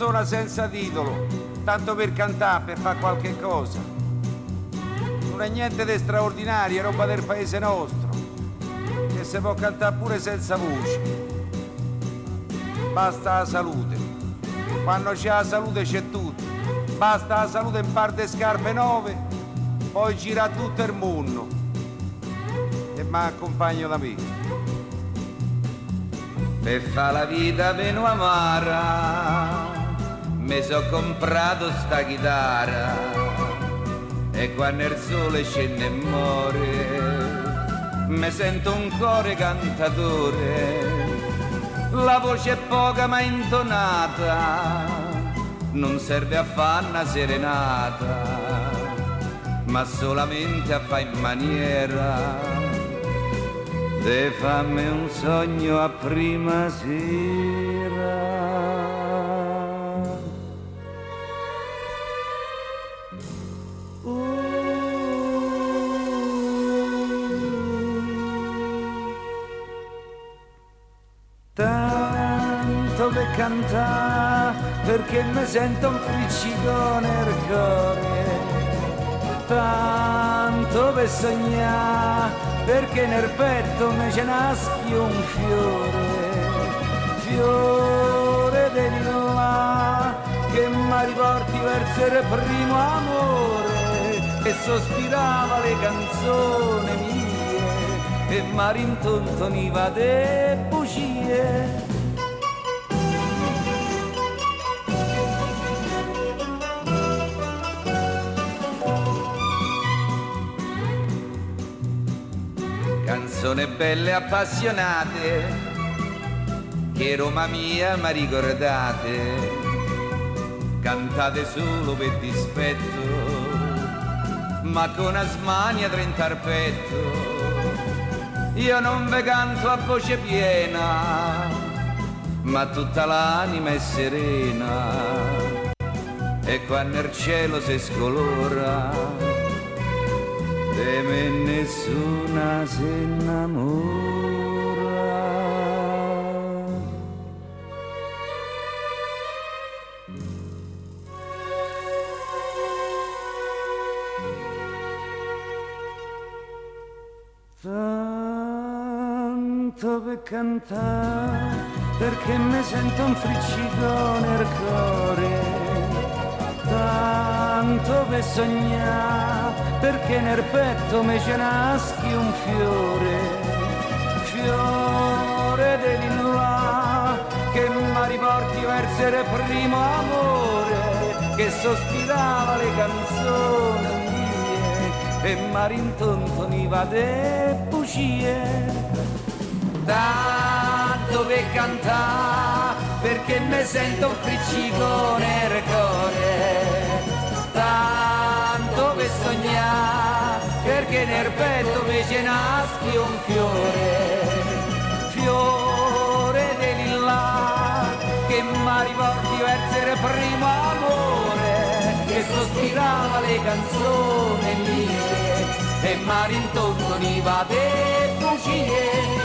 Canzone senza titolo, tanto per cantare, per fare qualche cosa. Non è niente di straordinario, è roba del paese nostro, che si può cantare pure senza voce. Basta la salute. Quando c'è la salute c'è tutto. Basta la salute in parte scarpe nuove, poi gira tutto il mondo. E mi accompagno da me. Per fa la vita meno amara Mi so comprato sta chitarra E quando il sole scende e muore Mi sento un cuore cantatore La voce è poca ma intonata Non serve a fare una serenata Ma solamente a fare in maniera De fammi un sogno a prima sera. Cantare perché mi sento un friccicone nel cuore. Tanto per sognare perché nel petto mi ce naschi un fiore. Fiore di là che mi riporti verso il primo amore che sospirava le canzoni mie e mi rintontoniva de bugie canzoni belle appassionate che Roma mia mi ricordate. Cantate solo per dispetto ma con asmania trenta al petto io non ve canto a voce piena ma tutta l'anima è serena. E quando il cielo si scolora de nessuna si innamora. Tanto per cantare, perché mi sento un friccicone nel cuore tanto per sognare, perché nel petto mi ce naschi un fiore, fiore dell'inlà, che mi riporti verso il primo amore, che sospirava le canzoni mie, e mi rintontoniva de bugie. Tanto per cantare, perché mi sento un friccicone nel cuore sognare perché nel petto mi ce naschi un fiore fiore di là che mi riporti verso il primo amore che sospirava le canzoni mie e mi rintontoniva de bugie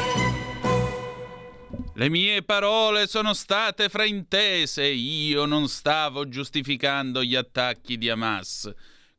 le mie parole sono state fraintese, io non stavo giustificando gli attacchi di Hamas.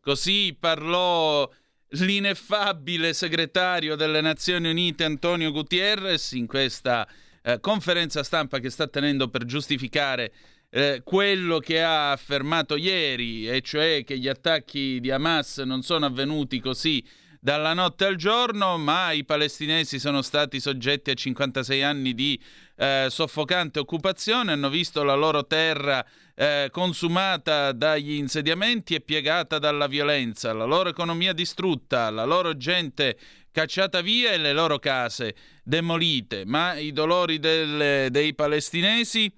Così parlò l'ineffabile segretario delle Nazioni Unite Antonio Gutierrez in questa eh, conferenza stampa che sta tenendo per giustificare eh, quello che ha affermato ieri, e cioè che gli attacchi di Hamas non sono avvenuti così dalla notte al giorno, ma i palestinesi sono stati soggetti a 56 anni di eh, soffocante occupazione, hanno visto la loro terra eh, consumata dagli insediamenti e piegata dalla violenza, la loro economia distrutta, la loro gente cacciata via e le loro case demolite, ma i dolori del, dei palestinesi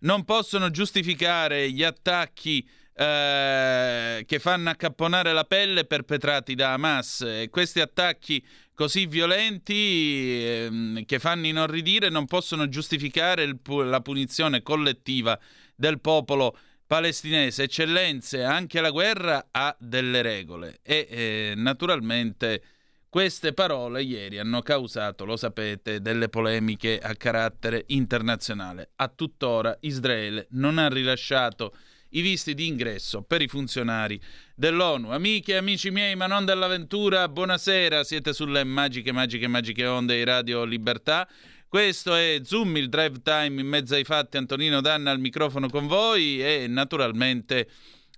non possono giustificare gli attacchi eh, che fanno accapponare la pelle perpetrati da Hamas. E questi attacchi così violenti eh, che fanno inorridire non possono giustificare il, la punizione collettiva del popolo palestinese. Eccellenze, anche la guerra ha delle regole e eh, naturalmente queste parole ieri hanno causato, lo sapete, delle polemiche a carattere internazionale. A tuttora Israele non ha rilasciato i visti di ingresso per i funzionari dell'ONU. Amiche e amici miei, ma non dell'avventura, buonasera, siete sulle magiche, magiche, magiche onde di Radio Libertà. Questo è Zoom, il drive time in mezzo ai fatti. Antonino Danna al microfono con voi e naturalmente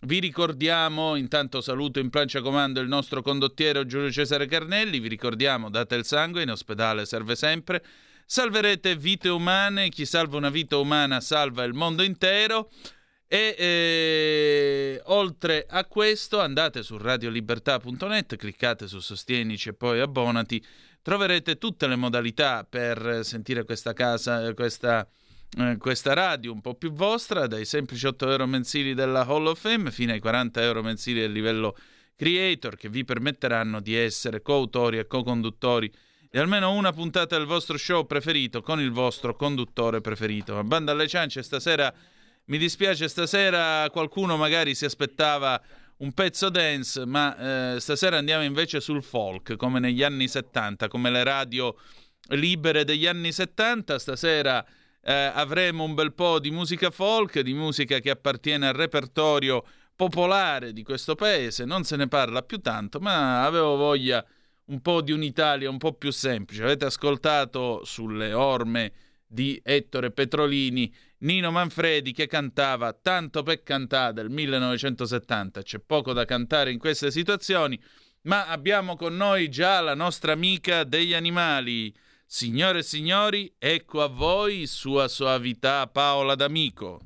vi ricordiamo, intanto saluto in plancia comando il nostro condottiero Giulio Cesare Carnelli, vi ricordiamo date il sangue, in ospedale serve sempre. Salverete vite umane, chi salva una vita umana salva il mondo intero. E eh, oltre a questo andate su radiolibertà.net, cliccate su Sostienici e poi abbonati, troverete tutte le modalità per sentire questa casa, questa eh, questa radio un po' più vostra, dai semplici 8 euro mensili della Hall of Fame fino ai 40 euro mensili del livello creator che vi permetteranno di essere coautori e co-conduttori di almeno una puntata del vostro show preferito con il vostro conduttore preferito. Ma banda alle ciance, stasera mi dispiace, stasera qualcuno magari si aspettava un pezzo dance, ma eh, stasera andiamo invece sul folk, come negli anni 70, come le radio libere degli anni 70. Stasera eh, avremo un bel po' di musica folk, di musica che appartiene al repertorio popolare di questo paese, non se ne parla più tanto, ma avevo voglia un po' di un'Italia un po' più semplice. Avete ascoltato sulle orme di Ettore Petrolini Nino Manfredi che cantava Tanto per cantare del 1970. C'è poco da cantare in queste situazioni, ma abbiamo con noi già la nostra amica degli animali. Signore e signori, ecco a voi sua soavità Paola D'Amico.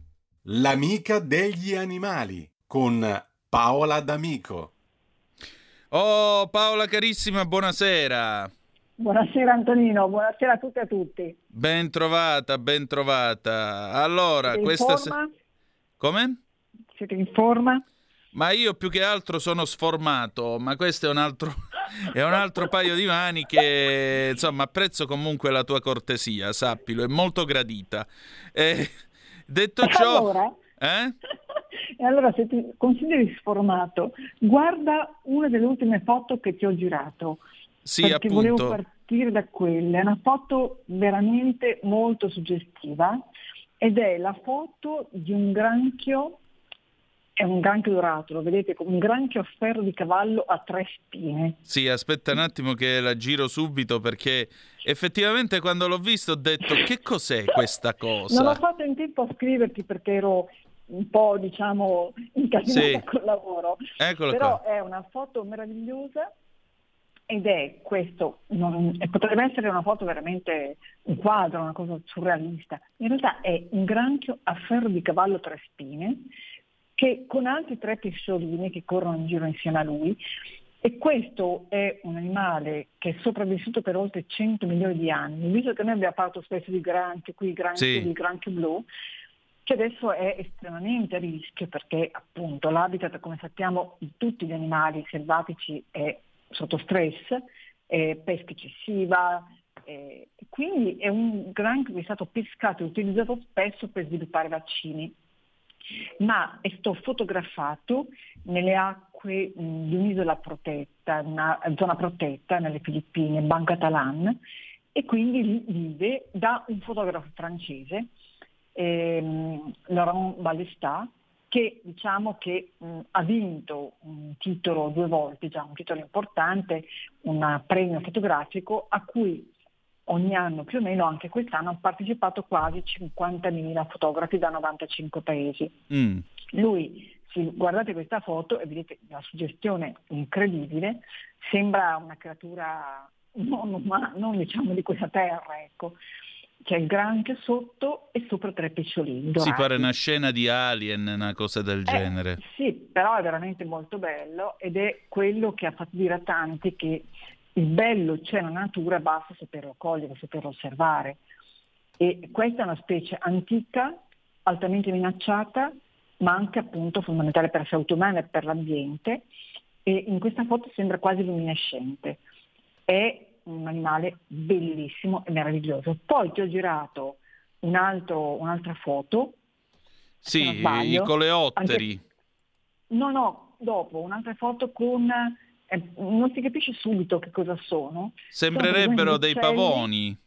L'amica degli animali con Paola D'Amico. Oh Paola carissima, buonasera. Buonasera Antonino, buonasera a tutti e a tutti. Ben trovata, ben trovata. Allora, Siete questa se... Come? Siete in forma? Ma io più che altro sono sformato, ma questo è un altro è un altro paio di mani che insomma apprezzo comunque la tua cortesia, sappilo, è molto gradita. Eh, detto ciò, allora, eh? E allora se ti consideri sformato, guarda una delle ultime foto che ti ho girato. Sì, perché appunto. volevo partire da quella. È una foto veramente molto suggestiva ed è la foto di un granchio è un granchio dorato, lo vedete, un granchio a ferro di cavallo a tre spine. Sì, aspetta un attimo che la giro subito perché effettivamente quando l'ho visto ho detto che cos'è questa cosa? Non ho fatto in tempo a scriverti perché ero un po' diciamo incasinata Sì. col lavoro. Eccola Però qua. è una foto meravigliosa ed è questo, non- e potrebbe essere una foto veramente un quadro, una cosa surrealista. In realtà è un granchio a ferro di cavallo tre spine che con altri tre pesciolini che corrono in giro insieme a lui e questo è un animale che è sopravvissuto per oltre 100 milioni di anni, visto che noi abbiamo parlato spesso di granchio, qui granchio, Sì. di granchio blu, che adesso è estremamente a rischio perché appunto l'habitat, come sappiamo, di tutti gli animali selvatici è sotto stress, è pesca eccessiva, eh, quindi è un granchio che è stato pescato e utilizzato spesso per sviluppare vaccini. Ma è stato fotografato nelle acque mh, di un'isola protetta, una zona protetta nelle Filippine, Ban Catalan, e quindi vive da un fotografo francese, ehm, Laurent Balestat, che diciamo che mh, ha vinto un titolo due volte, già un titolo importante, un premio fotografico a cui ogni anno più o meno, anche quest'anno, hanno partecipato quasi 50.000 fotografi da 95 paesi. Mm. Lui, se guardate questa foto e vedete la suggestione incredibile, sembra una creatura non, umana, non diciamo di questa terra, ecco. C'è il granchio sotto e sopra tre pesciolini. Si dorati. pare una scena di Alien, una cosa del Eh, genere. sì, però è veramente molto bello ed è quello che ha fatto dire a tanti che il bello c'è nella natura, basta saperlo cogliere, saperlo osservare. E questa è una specie antica, altamente minacciata, ma anche appunto fondamentale per la salute umana e per l'ambiente. E in questa foto sembra quasi luminescente. È un animale bellissimo e meraviglioso. Poi ti ho girato un altro, un'altra foto. Sì, i coleotteri. Anche... No, no, dopo un'altra foto con eh, non si capisce subito che cosa sono. Sembrerebbero sono dei uccelli, pavoni.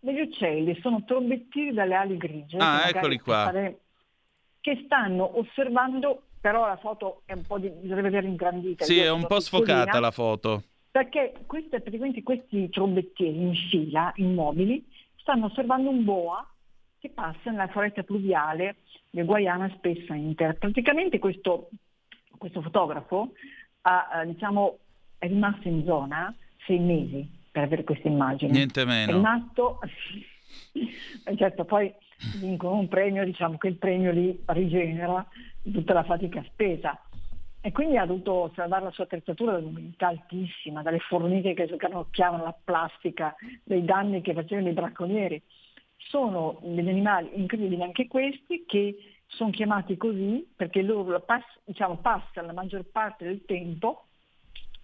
Degli uccelli, sono trombettini dalle ali grigie. Ah, eccoli qua. Stare, che stanno osservando, però la foto è un po' di, bisogna vedere ingrandita. Sì, è un po' sfocata la foto. Perché queste, praticamente questi trombettini in fila, immobili, stanno osservando un boa che passa nella foresta pluviale del Guayana Spessa Inter. Praticamente questo, questo fotografo ha, diciamo, è rimasto in zona sei mesi per avere questa immagine. Niente meno. È rimasto... certo, poi vincono un premio, diciamo che il premio lì rigenera tutta la fatica spesa. E quindi ha dovuto salvare la sua attrezzatura dall'umidità altissima, dalle formiche che sgranocchiavano la plastica, dai danni che facevano i bracconieri. Sono degli animali incredibili anche questi che sono chiamati così perché loro pass- diciamo, passano la maggior parte del tempo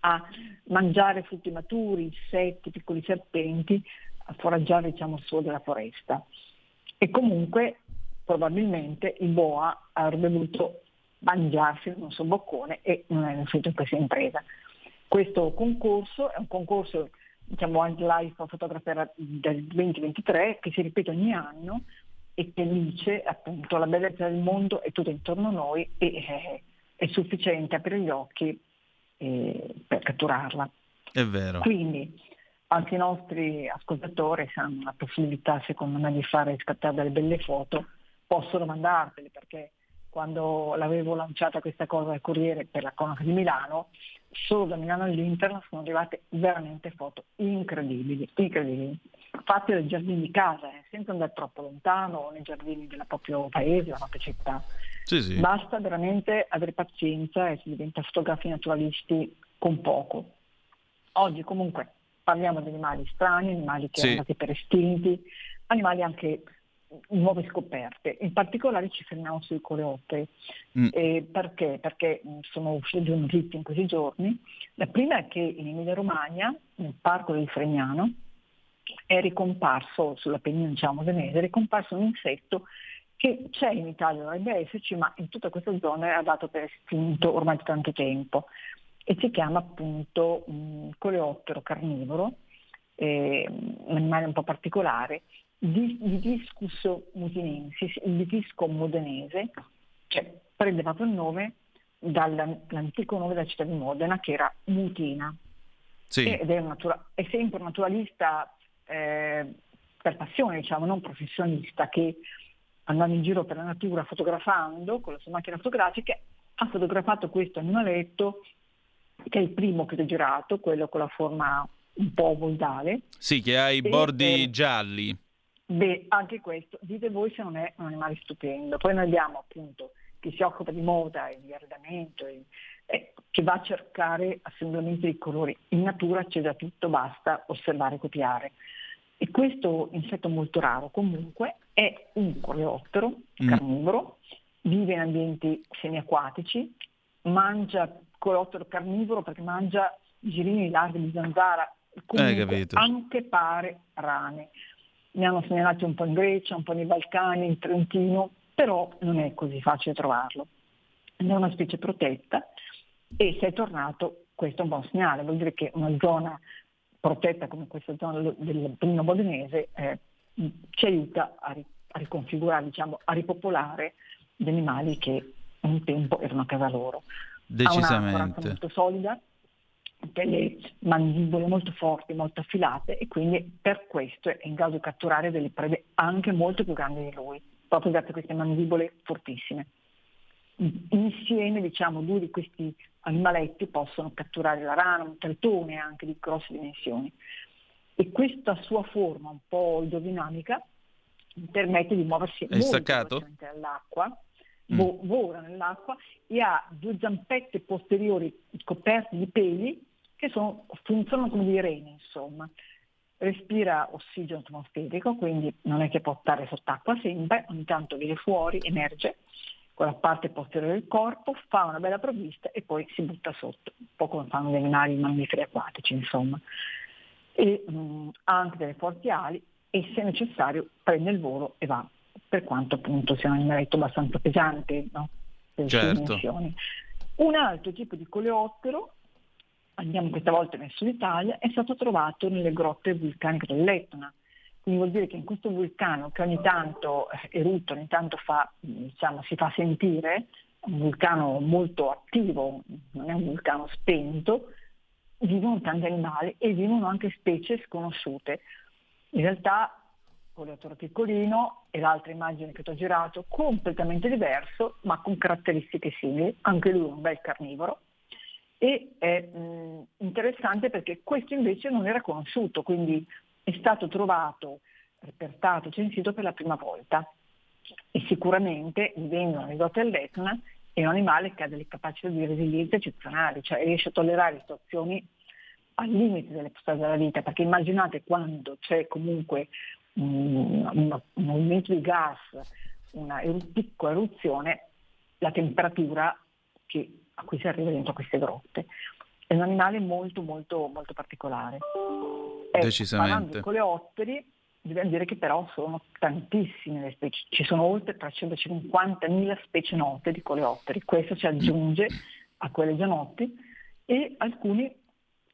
a mangiare frutti maturi, insetti, piccoli serpenti, a foraggiare diciamo, il suolo della foresta. E comunque probabilmente il boa avrebbe voluto mangiarsi il suo boccone e non è riuscito in questa impresa. Questo concorso è un concorso diciamo Wildlife Photographer del 2023 che si ripete ogni anno e che dice appunto la bellezza del mondo è tutta intorno a noi e eh, è sufficiente aprire gli occhi eh, per catturarla. È vero. Quindi anche i nostri ascoltatori se hanno la possibilità secondo me di fare scattare delle belle foto possono mandartele perché quando l'avevo lanciata questa cosa al Corriere per la cronaca di Milano, solo da Milano all'Interno sono arrivate veramente foto incredibili, incredibili. Fatte dai giardini di casa, eh, senza andare troppo lontano o nei giardini del proprio paese, della propria città. Sì, sì. Basta veramente avere pazienza e si diventa fotografi naturalisti con poco. Oggi comunque parliamo di animali strani, animali che sì. sono andati per estinti, animali anche nuove scoperte. In particolare ci fermiamo sui coleotteri. Mm. Eh, perché? Perché sono uscite due notizie in questi giorni. La prima è che in Emilia Romagna, nel parco del Fregnano, è ricomparso, sulla pennina diciamo danese, è ricomparso un insetto che c'è in Italia, dovrebbe esserci, ma in tutta questa zona era dato per estinto ormai da tanto tempo e si chiama appunto um, coleottero carnivoro, eh, un animale un po' particolare di, di discus musinensis, il disco modenese, cioè prende proprio il nome dall'antico nome della città di Modena che era Mutina. Sì. Ed è, natura- è, sempre un naturalista eh, per passione, diciamo, non professionista, che andando in giro per la natura fotografando con la sua macchina fotografica ha fotografato questo animaletto che è il primo che ho girato, quello con la forma un po' ovoidale. Sì, che ha i bordi e, gialli. Beh, anche questo, dite voi se non è un animale stupendo. Poi noi abbiamo appunto chi si occupa di moda e di arredamento, e, e, che va a cercare assemblamenti di colori. In natura c'è già tutto, basta osservare e copiare. E questo insetto molto raro comunque è un coleottero mm. carnivoro, vive in ambienti semiacquatici, mangia coleottero carnivoro perché mangia girini, larve di zanzara, comunque anche pare rane ne hanno segnalati un po' in Grecia, un po' nei Balcani, in Trentino, però non è così facile trovarlo. È una specie protetta e se è tornato questo è un buon segnale, vuol dire che una zona protetta come questa zona del Pennino Bodenese eh, ci aiuta a, ri- a riconfigurare, diciamo, a ripopolare gli animali che un tempo erano a casa loro. Decisamente. Ha una molto solida, delle mandibole molto forti, molto affilate e quindi per questo è in grado di catturare delle prede anche molto più grandi di lui, proprio grazie a queste mandibole fortissime. Insieme diciamo due di questi animaletti possono catturare la rana, un tritone anche di grosse dimensioni e questa sua forma un po' idrodinamica permette di muoversi è staccato? nell'acqua, mm. vola nell'acqua e ha due zampette posteriori coperte di peli che sono, funzionano come dei reni, insomma. Respira ossigeno atmosferico, quindi non è che può stare sott'acqua sempre, ogni tanto viene fuori, emerge con la parte posteriore del corpo, fa una bella provvista e poi si butta sotto, un po' come fanno gli animali mammiferi acquatici, insomma. E mh, ha anche delle forti ali e se necessario prende il volo e va, per quanto appunto sia un animaletto abbastanza pesante no? per certo. Un altro tipo di coleottero, andiamo questa volta nel sud Italia, è stato trovato nelle grotte vulcaniche dell'Etna. Quindi vuol dire che in questo vulcano che ogni tanto erutta, ogni tanto fa, diciamo, si fa sentire, un vulcano molto attivo, non è un vulcano spento, vivono tanti animali e vivono anche specie sconosciute. In realtà coleottero piccolino e l'altra immagine che ti ho girato completamente diverso ma con caratteristiche simili, anche lui un bel carnivoro. E è mh, interessante perché questo invece non era conosciuto, quindi è stato trovato, repertato, censito per la prima volta. E sicuramente vivendo nelle grotte dell'Etna è un animale che ha delle capacità di resilienza eccezionali, cioè riesce a tollerare situazioni al limite delle possibilità della vita, perché immaginate quando c'è comunque un, movimento di gas, una piccola eruzione, la temperatura che, a cui si arriva dentro queste grotte. È un animale molto molto molto particolare. Ecco, Decisamente. I coleotteri, dobbiamo dire che però sono tantissime le specie, ci sono oltre 350.000 specie note di coleotteri, questo ci aggiunge a quelle già noti e alcuni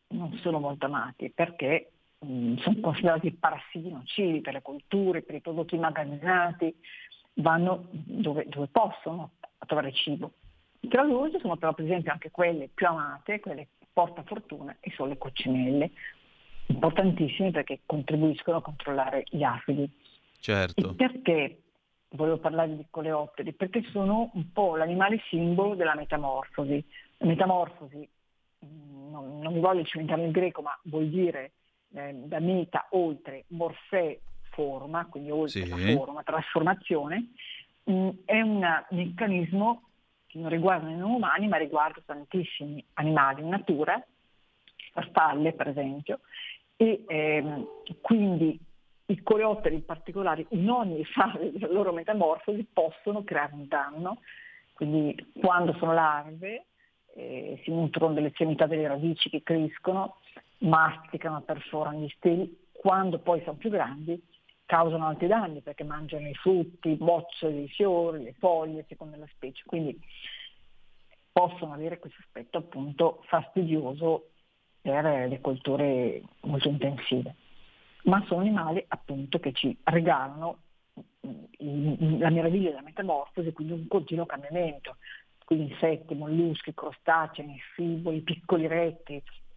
non sono molto amati perché mh, sono considerati parassiti nocivi per le culture, per i prodotti immagazzinati, vanno dove, dove possono a trovare cibo. Tra loro ci sono però per esempio anche quelle più amate, quelle porta fortuna e sono le coccinelle, importantissime perché contribuiscono a controllare gli afidi. Certo. E perché volevo parlare di coleotteri? Perché sono un po' l'animale simbolo della metamorfosi. La metamorfosi, non, non mi voglio cimentare il greco, ma vuol dire eh, da meta oltre morfè forma, quindi oltre sì. la forma, trasformazione, mh, è un meccanismo che non riguarda noi umani ma riguarda tantissimi animali in natura, farfalle per esempio, e ehm, quindi i coleotteri in particolare in ogni fase della loro metamorfosi possono creare un danno, quindi quando sono larve eh, si nutrono delle estremità delle radici che crescono, masticano, perforano gli steli, quando poi sono più grandi causano altri danni perché mangiano i frutti, i boccioli, i fiori, le foglie, secondo la specie. Quindi possono avere questo aspetto appunto fastidioso per le colture molto intensive. Ma sono animali appunto che ci regalano la meraviglia della metamorfosi, quindi un continuo cambiamento. Quindi insetti, molluschi, crostacei, fiboli, piccoli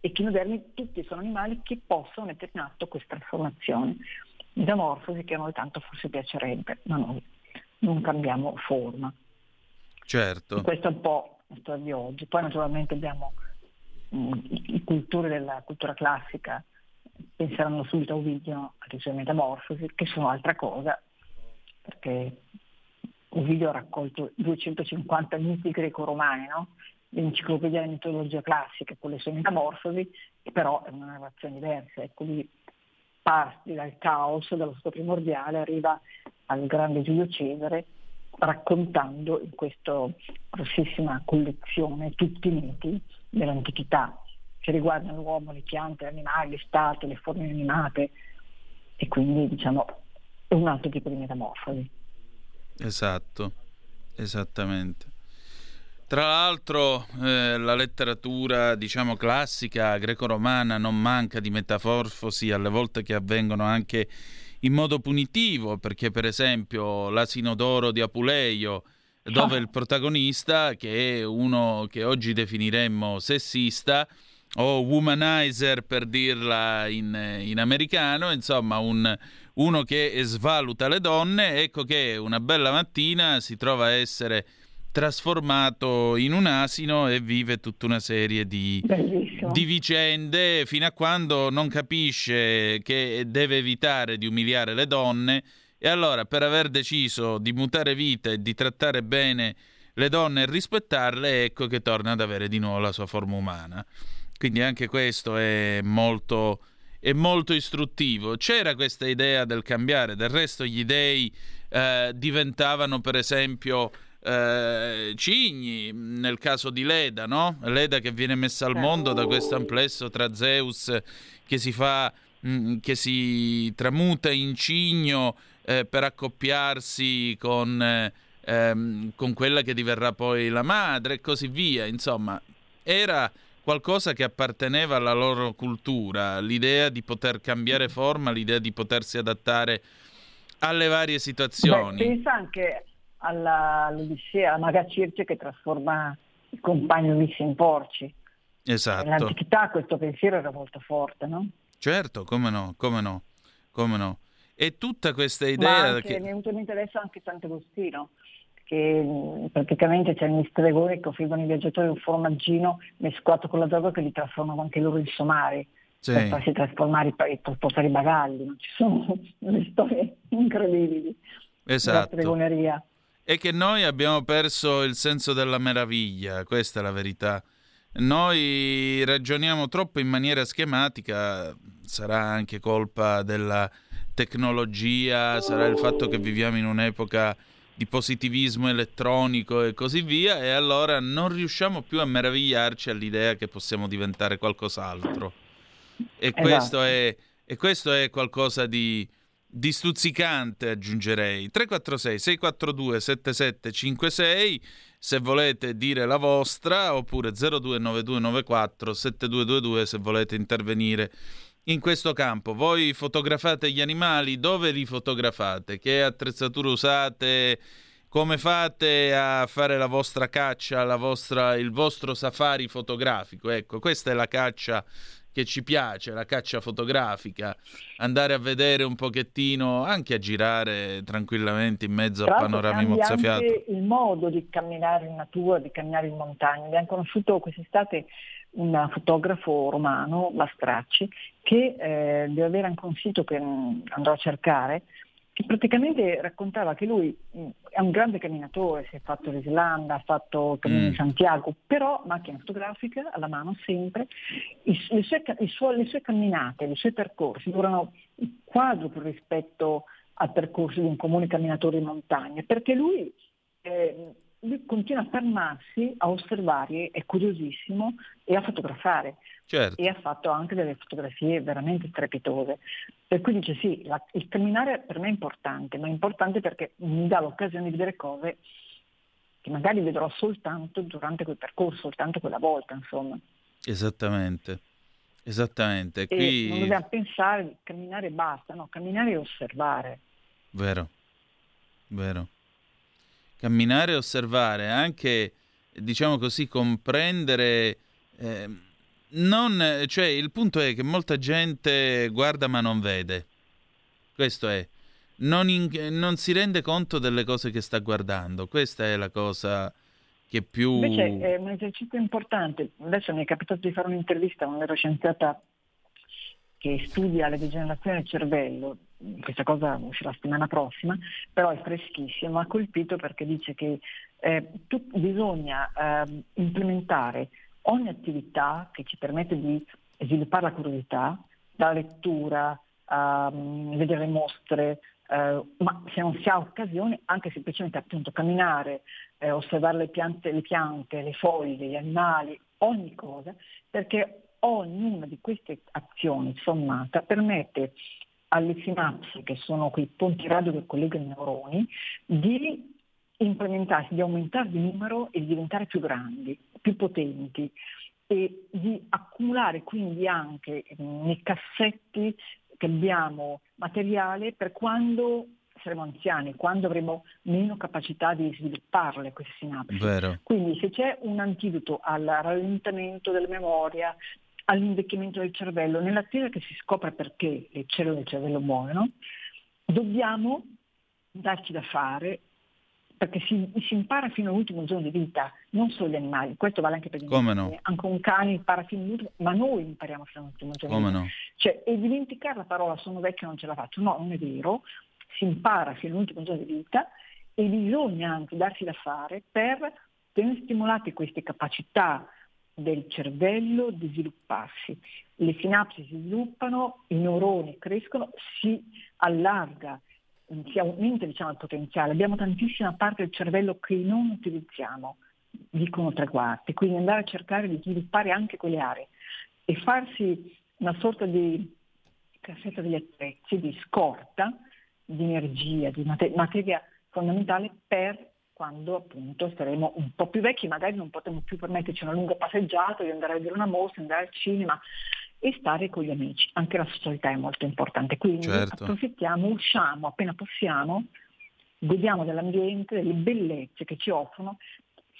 rettili, echinodermi, tutti sono animali che possono mettere in atto questa trasformazione. Metamorfosi che a noi tanto forse piacerebbe, ma noi non cambiamo forma. Certo. E questo è un po' la storia di oggi. Poi naturalmente abbiamo mh, i cultori della cultura classica, penseranno subito a Ovidio, alle sue metamorfosi, che sono altra cosa, perché Ovidio ha raccolto 250 miti greco-romani, no? L'enciclopedia della mitologia classica con le sue metamorfosi, però è una narrazione diversa. Ecco, lui parte dal caos, dallo stato primordiale, arriva al grande Giulio Cesare raccontando in questa grossissima collezione tutti i miti dell'antichità che riguardano l'uomo, le piante, gli animali, le statue, le forme animate e quindi diciamo è un altro tipo di metamorfosi. Esatto, esattamente. Tra l'altro eh, la letteratura, diciamo, classica greco-romana non manca di metamorfosi alle volte che avvengono anche in modo punitivo, perché per esempio l'asino d'oro di Apuleio, dove ah. il protagonista, che è uno che oggi definiremmo sessista, o womanizer per dirla in, in americano, insomma un, uno che svaluta le donne, ecco che una bella mattina si trova a essere trasformato in un asino e vive tutta una serie di, di, vicende fino a quando non capisce che deve evitare di umiliare le donne e allora per aver deciso di mutare vita e di trattare bene le donne e rispettarle ecco che torna ad avere di nuovo la sua forma umana. Quindi anche questo è molto, è molto istruttivo. C'era questa idea del cambiare, del resto gli dei eh, diventavano per esempio eh, cigni, nel caso di Leda, no? Leda che viene messa al mondo da questo amplesso tra Zeus che si fa mm, che si tramuta in cigno eh, per accoppiarsi con, eh, ehm, con quella che diverrà poi la madre e così via. Insomma, era qualcosa che apparteneva alla loro cultura, l'idea di poter cambiare forma, l'idea di potersi adattare alle varie situazioni. Beh, pensa anche alla, all'Odissea, alla Maga Circe che trasforma il compagno Ulisse in porci. Esatto. Nell'antichità questo pensiero era molto forte, no? Certo, come no, come no, come no. E tutta questa idea... Ma anche, che... mi è venuto in mente adesso anche Sant'Agostino, che mm, praticamente c'è gli stregoni che offrivano ai viaggiatori un formaggino mescolato con la droga che li trasformano anche loro in somari sì. per farsi trasformare e portare i bagagli. Ci sono delle storie incredibili esatto. della stregoneria. E che noi abbiamo perso il senso della meraviglia, questa è la verità. Noi ragioniamo troppo in maniera schematica, sarà anche colpa della tecnologia, sarà il fatto che viviamo in un'epoca di positivismo elettronico e così via, e allora non riusciamo più a meravigliarci all'idea che possiamo diventare qualcos'altro. E, esatto. questo, è, e questo è qualcosa di, di stuzzicante, aggiungerei. 346 642 7756 se volete dire la vostra, oppure 029294 7222 se volete intervenire in questo campo. Voi fotografate gli animali, dove li fotografate? Che attrezzature usate? Come fate a fare la vostra caccia, la vostra, il vostro safari fotografico? Ecco, questa è la caccia che ci piace, la caccia fotografica, andare a vedere un pochettino, anche a girare tranquillamente in mezzo a panorami mozzafiato. il modo di camminare in natura, di camminare in montagna. Abbiamo conosciuto quest'estate un fotografo romano, Lastracci, che eh, deve avere anche un sito che mm, andrò a cercare, praticamente raccontava che lui mm, è un grande camminatore, si è fatto l'Islanda, ha fatto il Cammino mm. di Santiago, però macchina fotografica alla mano sempre, il, le, sue, suo, le, sue, camminate, i suoi percorsi durano quadruplo rispetto al percorso di un comune camminatore in montagna, perché lui eh, lui continua a fermarsi, a osservare, è curiosissimo e a fotografare. Certo. E ha fatto anche delle fotografie veramente strepitose. Per cui dice sì, la, il camminare per me è importante, ma è importante perché mi dà l'occasione di vedere cose che magari vedrò soltanto durante quel percorso, soltanto quella volta, insomma. Esattamente. Esattamente. Qui... non dobbiamo pensare camminare basta, no, camminare e osservare. Vero, vero camminare e osservare, anche diciamo così comprendere eh, non, cioè il punto è che molta gente guarda ma non vede. Questo è. Non, in, non, si rende conto delle cose che sta guardando. Questa è la cosa che più... Invece è un esercizio importante. Adesso mi è capitato di fare un'intervista a una neuroscienziata che studia le degenerazioni del cervello questa cosa uscirà la settimana prossima, però è freschissimo, ha colpito perché dice che eh, tu, bisogna eh, implementare ogni attività che ci permette di sviluppare la curiosità, dalla lettura, um, vedere mostre, eh, ma se non si ha occasione anche semplicemente appunto camminare, eh, osservare le piante, le piante, le foglie, gli animali, ogni cosa, perché ognuna di queste azioni sommata permette alle sinapsi, che sono quei ponti radio che collegano i neuroni, di implementarsi, di aumentare di numero e di diventare più grandi, più potenti e di accumulare quindi anche nei cassetti che abbiamo materiale per quando saremo anziani, quando avremo meno capacità di svilupparle queste sinapsi. Vero. Quindi se c'è un antidoto al rallentamento della memoria, all'invecchiamento del cervello, nell'attesa che si scopra perché le cellule del cervello muoiono, dobbiamo darci da fare perché si, si, impara fino all'ultimo giorno di vita, non solo gli animali, questo vale anche per gli Come animali, no? anche un cane impara fino all'ultimo, ma noi impariamo fino all'ultimo giorno Come di vita. No? Cioè, e dimenticare la parola sono vecchio non ce la faccio, no, non è vero, si impara fino all'ultimo giorno di vita e bisogna anche darsi da fare per tenere stimolate queste capacità del cervello di svilupparsi. Le sinapsi si sviluppano, i neuroni crescono, si allarga, si aumenta diciamo, il potenziale. Abbiamo tantissima parte del cervello che non utilizziamo, dicono tre quarti, quindi andare a cercare di sviluppare anche quelle aree e farsi una sorta di cassetta degli attrezzi, di scorta, di energia, di materia fondamentale per quando appunto saremo un po' più vecchi, magari non potremo più permetterci una lunga passeggiata, di andare a vedere una mostra, andare al cinema e stare con gli amici. Anche la socialità è molto importante, quindi certo. approfittiamo, usciamo appena possiamo, godiamo dell'ambiente, delle bellezze che ci offrono,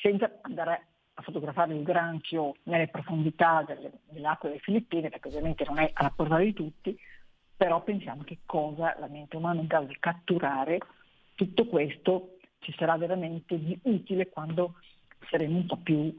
senza andare a fotografare il granchio nelle profondità delle, delle acque delle Filippine, perché ovviamente non è alla portata di tutti, però pensiamo che cosa la mente umana è in grado di catturare tutto questo ci sarà veramente di utile quando saremo un po' più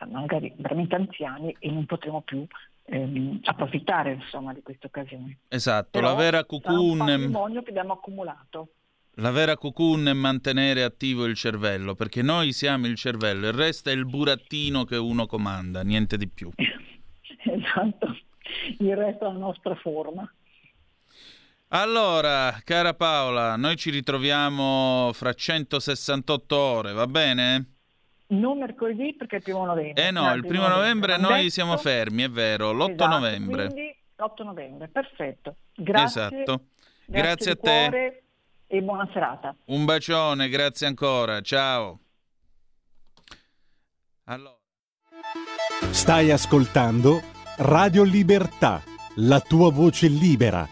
eh, magari veramente anziani e non potremo più ehm, approfittare insomma, di queste occasioni. Esatto, Però la vera. È un patrimonio che abbiamo accumulato. La vera cocoon è mantenere attivo il cervello, perché noi siamo il cervello, il resto è il burattino che uno comanda, niente di più. esatto, il resto è la nostra forma. Allora, cara Paola, noi ci ritroviamo fra 168 ore, va bene? Non mercoledì perché è il primo novembre. Eh no, il primo novembre, novembre noi siamo fermi, è vero, l'8 esatto, novembre. Quindi l'8 novembre, perfetto. Grazie. Esatto. Grazie, grazie a te. E buona serata. Un bacione, grazie ancora. Ciao. Allora. Stai ascoltando Radio Libertà, la tua voce libera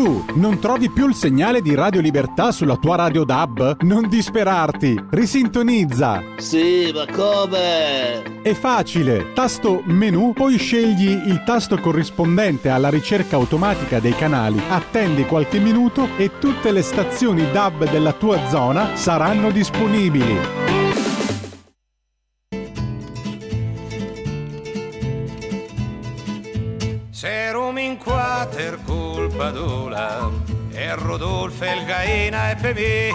Non trovi più il segnale di Radio Libertà sulla tua radio DAB? Non disperarti, risintonizza. Sì, ma come? È facile, tasto menu, poi scegli il tasto corrispondente alla ricerca automatica dei canali, attendi qualche minuto e tutte le stazioni DAB della tua zona saranno disponibili. Padula e Rodolfo il Gaina e per me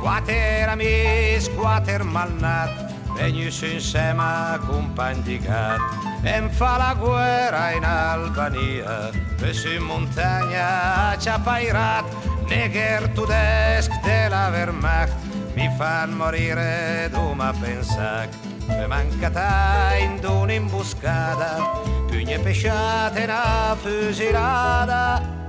quater amici, quater malnat venus insieme a compagni di gat. E fa la guerra in Albania su in montagna ci ha pairat negher tudesc della Wehrmacht mi fan morire doma pensac e mancata in un'imboscata pugne pesciate una fusilata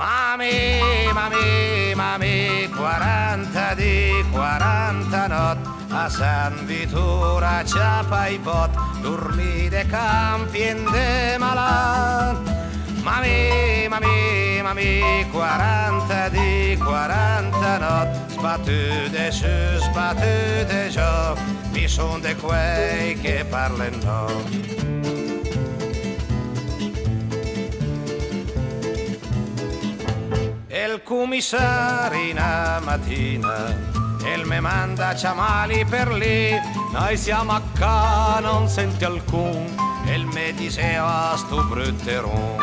Mami, mami, mami, 40 di 40 notti a San Vitura ciapa i bot, dormi de campi e de malat. Mami, mami, mami, 40 di 40 notti, sbattute su, sbattute giù, mi son de quei che parlano. il commissario una mattina e me manda ciamali per lì noi siamo a ca non senti alcun. E il me diceva sto brutteron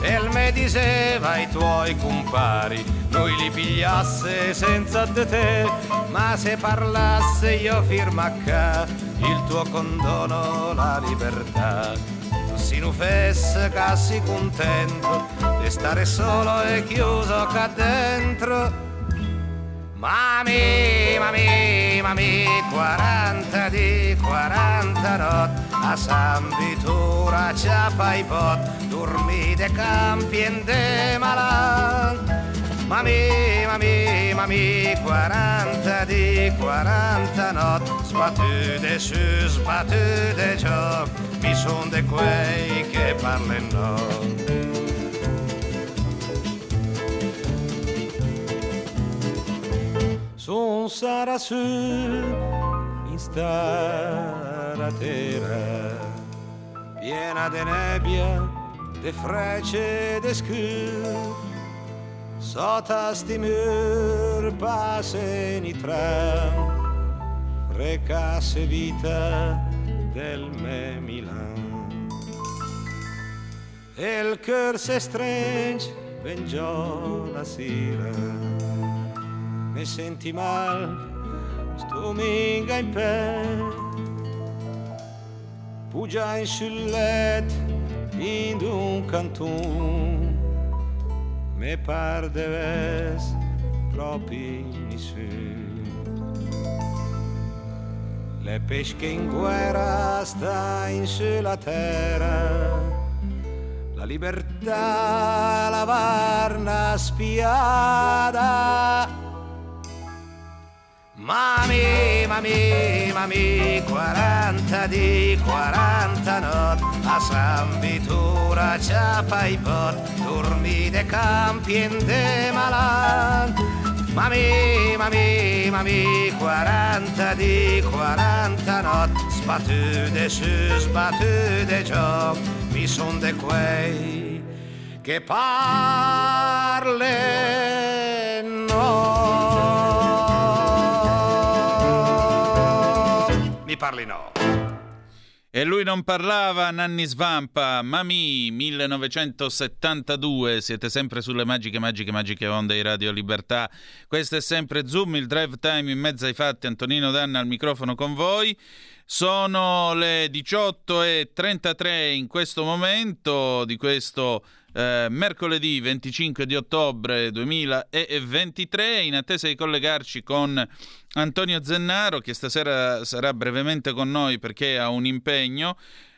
e il me diceva ai tuoi compari noi li pigliasse senza di te. Ma se parlasse io firma ca il tuo condono la libertà si nu fesse cassi contento di stare solo e chiuso qua dentro. Mami, mami, mami, 40 di 40 notti, a San Vitura ciapa i pot, dormi de campi e de malan. Mami, mami, mami, 40 di 40 notti, sbattute su, sbattute giù, mi son de quei che parlano. Son sarà su in stara terra, piena de nebbia, de frece, de scur, Sota sti mur passen i tram, recasse vita del me Milan. E il cœur se stringe ben già la sera. Mi senti mal, sto minga in pe. Pugia in sul letto in un canton. Me par de ves proprio su. Le pesche in guerra sta in sulla terra, la libertà la varna spiada. Mami, mami, mami, 40 di 40 notti, a San Vitura ciapa i pot, dormi de campi e de malan. Mami, mami, mami, 40 di 40 notti, sbattude su, sbattude giù, mi son de quei che parle no. Mi parli no. E lui non parlava, Nanni Svampa, Mami 1972, siete sempre sulle magiche, magiche, magiche onde di Radio Libertà. Questo è sempre Zoom, il drive time in mezzo ai fatti, Antonino Danna al microfono con voi. Sono le 18.33 in questo momento di questo eh, mercoledì 25 di ottobre 2023, in attesa di collegarci con Antonio Zennaro, che stasera sarà brevemente con noi perché ha un impegno.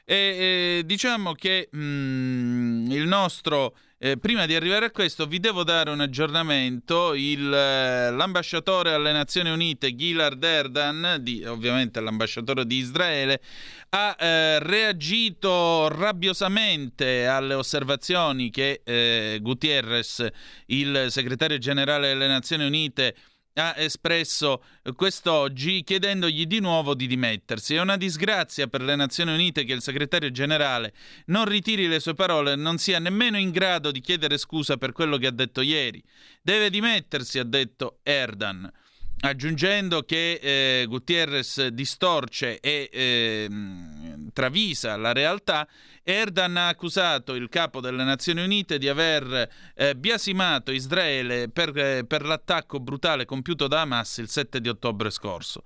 E, e diciamo che mm, il nostro eh, prima di arrivare a questo vi devo dare un aggiornamento. Il, eh, l'ambasciatore alle Nazioni Unite Gilad Erdan, di, ovviamente l'ambasciatore di Israele, ha eh, reagito rabbiosamente alle osservazioni che eh, Gutierrez, il segretario generale delle Nazioni Unite, ha espresso quest'oggi chiedendogli di nuovo di dimettersi. È una disgrazia per le Nazioni Unite che il segretario generale non ritiri le sue parole e non sia nemmeno in grado di chiedere scusa per quello che ha detto ieri. Deve dimettersi, ha detto Erdan aggiungendo che eh, Gutierrez distorce e eh, travisa la realtà, Erdogan ha accusato il capo delle Nazioni Unite di aver eh, biasimato Israele per, eh, per l'attacco brutale compiuto da Hamas il 7 di ottobre scorso.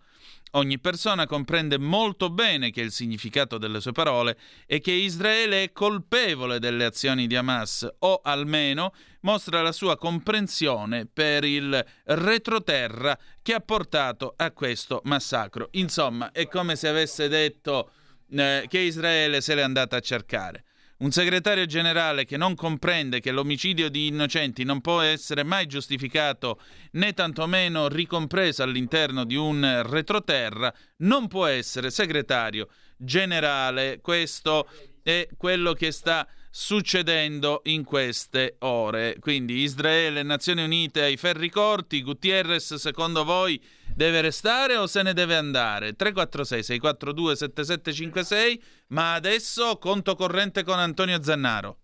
Ogni persona comprende molto bene che il significato delle sue parole è che Israele è colpevole delle azioni di Hamas o almeno mostra la sua comprensione per il retroterra che ha portato a questo massacro. Insomma, è come se avesse detto eh, che Israele se l'è andata a cercare. Un segretario generale che non comprende che l'omicidio di innocenti non può essere mai giustificato né tantomeno ricompreso all'interno di un retroterra non può essere segretario generale. Questo è quello che sta succedendo in queste ore. Quindi Israele, Nazioni Unite ai ferri corti, Gutierrez secondo voi deve restare o se ne deve andare? 346 642 7756, ma adesso conto corrente con Antonio Zannaro.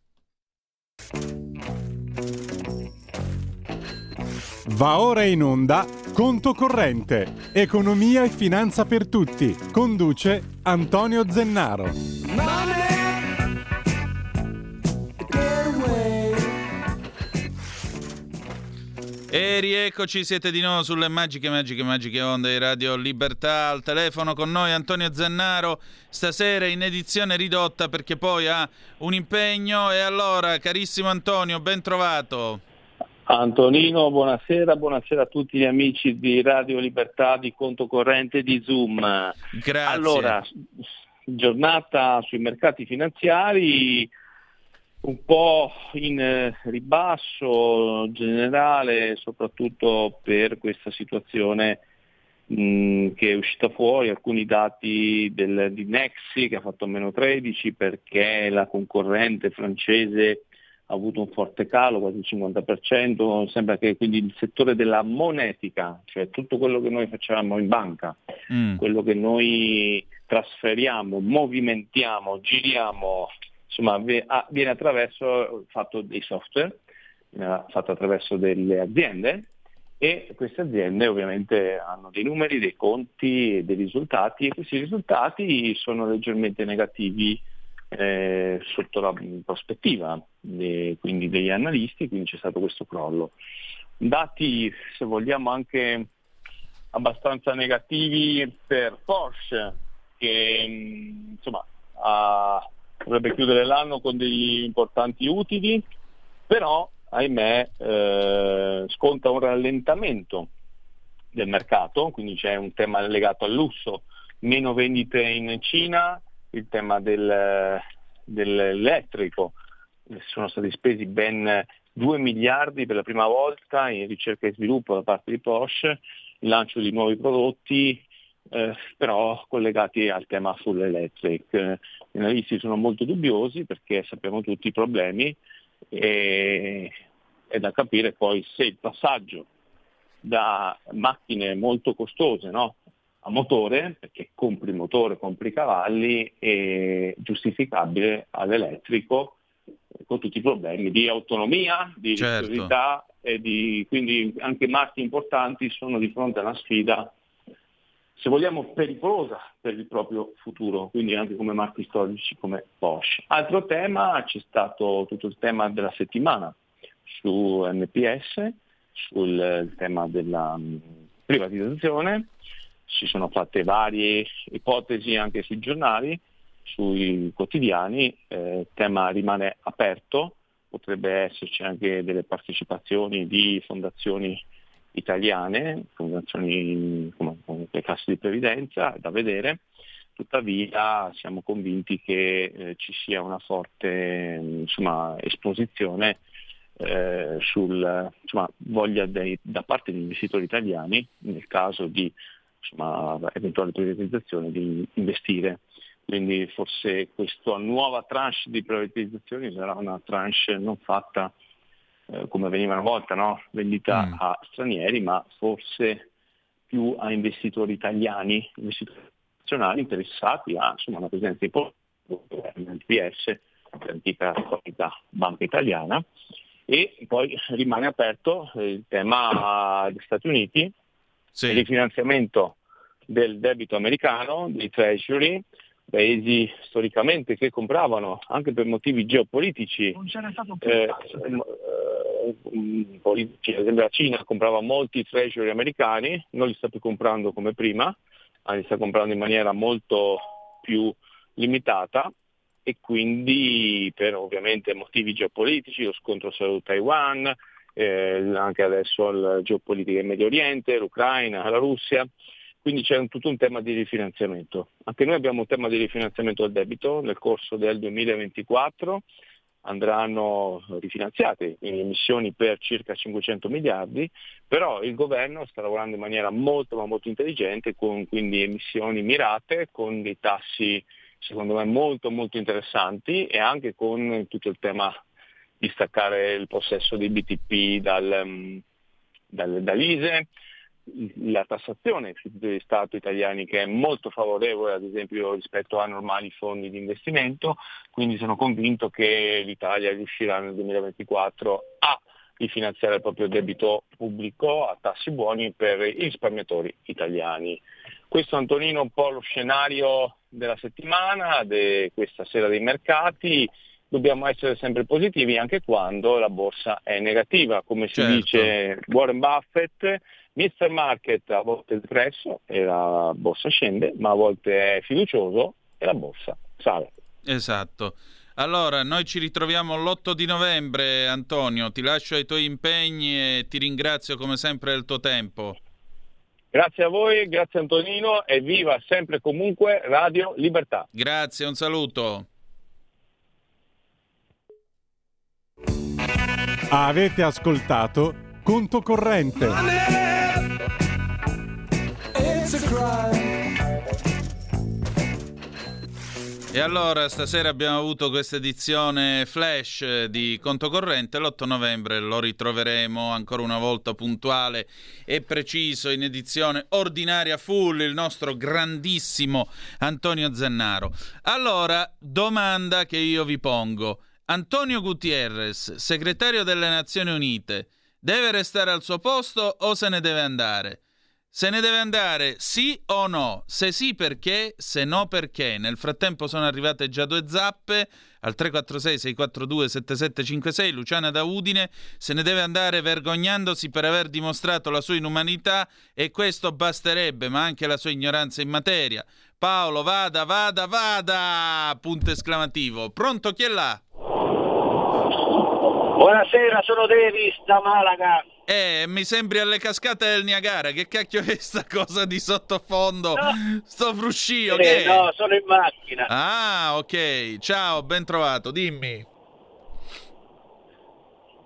Va ora in onda Conto corrente, economia e finanza per tutti. Conduce Antonio Zennaro. Money! E rieccoci, siete di nuovo sulle magiche, magiche, magiche onde di Radio Libertà. Al telefono con noi Antonio Zennaro, stasera in edizione ridotta perché poi ha un impegno. E allora, carissimo Antonio, ben trovato. Antonino, buonasera, buonasera a tutti gli amici di Radio Libertà, di Conto Corrente di Zoom. Grazie. Allora, giornata sui mercati finanziari un po' in eh, ribasso generale, soprattutto per questa situazione mh, che è uscita fuori, alcuni dati del, di Nexi che ha fatto meno 13 perché la concorrente francese ha avuto un forte calo, quasi il 50%, sembra che quindi il settore della monetica, cioè tutto quello che noi facciamo in banca, mm. quello che noi trasferiamo, movimentiamo, giriamo insomma, viene attraverso fatto dei software, viene fatto attraverso delle aziende e queste aziende ovviamente hanno dei numeri, dei conti e dei risultati e questi risultati sono leggermente negativi eh, sotto la prospettiva de, quindi degli analisti, quindi c'è stato questo crollo. Dati, se vogliamo, anche abbastanza negativi per Porsche, che insomma, ha, dovrebbe chiudere l'anno con degli importanti utili, però ahimè eh, sconta un rallentamento del mercato, quindi c'è un tema legato al lusso, meno vendite in Cina, il tema del, dell'elettrico, sono stati spesi ben 2 miliardi per la prima volta in ricerca e sviluppo da parte di Porsche, il lancio di nuovi prodotti, eh, però collegati al tema full electric. Gli analisti sono molto dubbiosi perché sappiamo tutti i problemi e è da capire poi se il passaggio da macchine molto costose no? a motore, perché compri motore, compri cavalli, è giustificabile all'elettrico con tutti i problemi di autonomia, di certo. e di, quindi anche marchi importanti sono di fronte a una sfida, se vogliamo, pericolosa per il proprio futuro, quindi anche come marchi storici come Porsche. Altro tema, c'è stato tutto il tema della settimana su MPS, sul tema della mm, privatizzazione, si sono fatte varie ipotesi anche sui giornali, sui quotidiani, eh, il tema rimane aperto, potrebbe esserci anche delle partecipazioni di fondazioni italiane, fondazioni come, le casse di previdenza, da vedere, tuttavia siamo convinti che eh, ci sia una forte insomma, esposizione eh, sul insomma, voglia dei, da parte degli investitori italiani, nel caso di insomma, eventuale privatizzazione, di investire. Quindi forse questa nuova tranche di privatizzazioni sarà una tranche non fatta eh, come veniva una volta, no? vendita mm. a stranieri, ma forse più a investitori italiani, investitori nazionali interessati a insomma, una presenza importante nel PS, l'antica storica banca italiana, e poi rimane aperto il tema degli Stati Uniti, sì. il rifinanziamento del debito americano, dei treasury, paesi storicamente che compravano anche per motivi geopolitici. Eh, eh, politici, ad esempio la Cina comprava molti treasury americani, non li sta più comprando come prima, ma li sta comprando in maniera molto più limitata e quindi per ovviamente motivi geopolitici, lo scontro su Taiwan, eh, anche adesso la geopolitica in Medio Oriente, l'Ucraina, la Russia, quindi c'è un, tutto un tema di rifinanziamento. Anche noi abbiamo un tema di rifinanziamento del debito nel corso del 2024, andranno rifinanziate in emissioni per circa 500 miliardi, però il governo sta lavorando in maniera molto ma molto intelligente con quindi emissioni mirate, con dei tassi secondo me molto molto interessanti e anche con tutto il tema di staccare il possesso dei BTP dal, mm, dal, dall'ISE, la tassazione di Stato italiani che è molto favorevole ad esempio rispetto a normali fondi di investimento, quindi sono convinto che l'Italia riuscirà nel 2024 a rifinanziare il proprio debito pubblico a tassi buoni per i risparmiatori italiani. Questo Antonino è un po' lo scenario della settimana, di questa sera dei mercati. Dobbiamo essere sempre positivi anche quando la borsa è negativa, come si certo. dice Warren Buffett. Mr. Market a volte è depresso e la borsa scende, ma a volte è fiducioso e la borsa sale. Esatto. Allora, noi ci ritroviamo l'8 di novembre, Antonio. Ti lascio ai tuoi impegni e ti ringrazio come sempre del tuo tempo. Grazie a voi, grazie Antonino e viva sempre comunque Radio Libertà. Grazie, un saluto. Avete ascoltato Conto Corrente. E allora stasera abbiamo avuto questa edizione flash di conto corrente, l'8 novembre lo ritroveremo ancora una volta puntuale e preciso in edizione ordinaria full il nostro grandissimo Antonio Zennaro. Allora, domanda che io vi pongo. Antonio Gutierrez, segretario delle Nazioni Unite, deve restare al suo posto o se ne deve andare? Se ne deve andare sì o no? Se sì perché, se no perché. Nel frattempo sono arrivate già due zappe al 346 642 7756 Luciana da Udine se ne deve andare vergognandosi per aver dimostrato la sua inumanità e questo basterebbe, ma anche la sua ignoranza in materia. Paolo, vada, vada, vada! Punto esclamativo. Pronto chi è là? Buonasera, sono Davis da Malaga. Eh, mi sembri alle cascate del Niagara. Che cacchio è sta cosa di sottofondo? No. Sto fruscio, eh, che No, sono in macchina. Ah, ok. Ciao, ben trovato. Dimmi.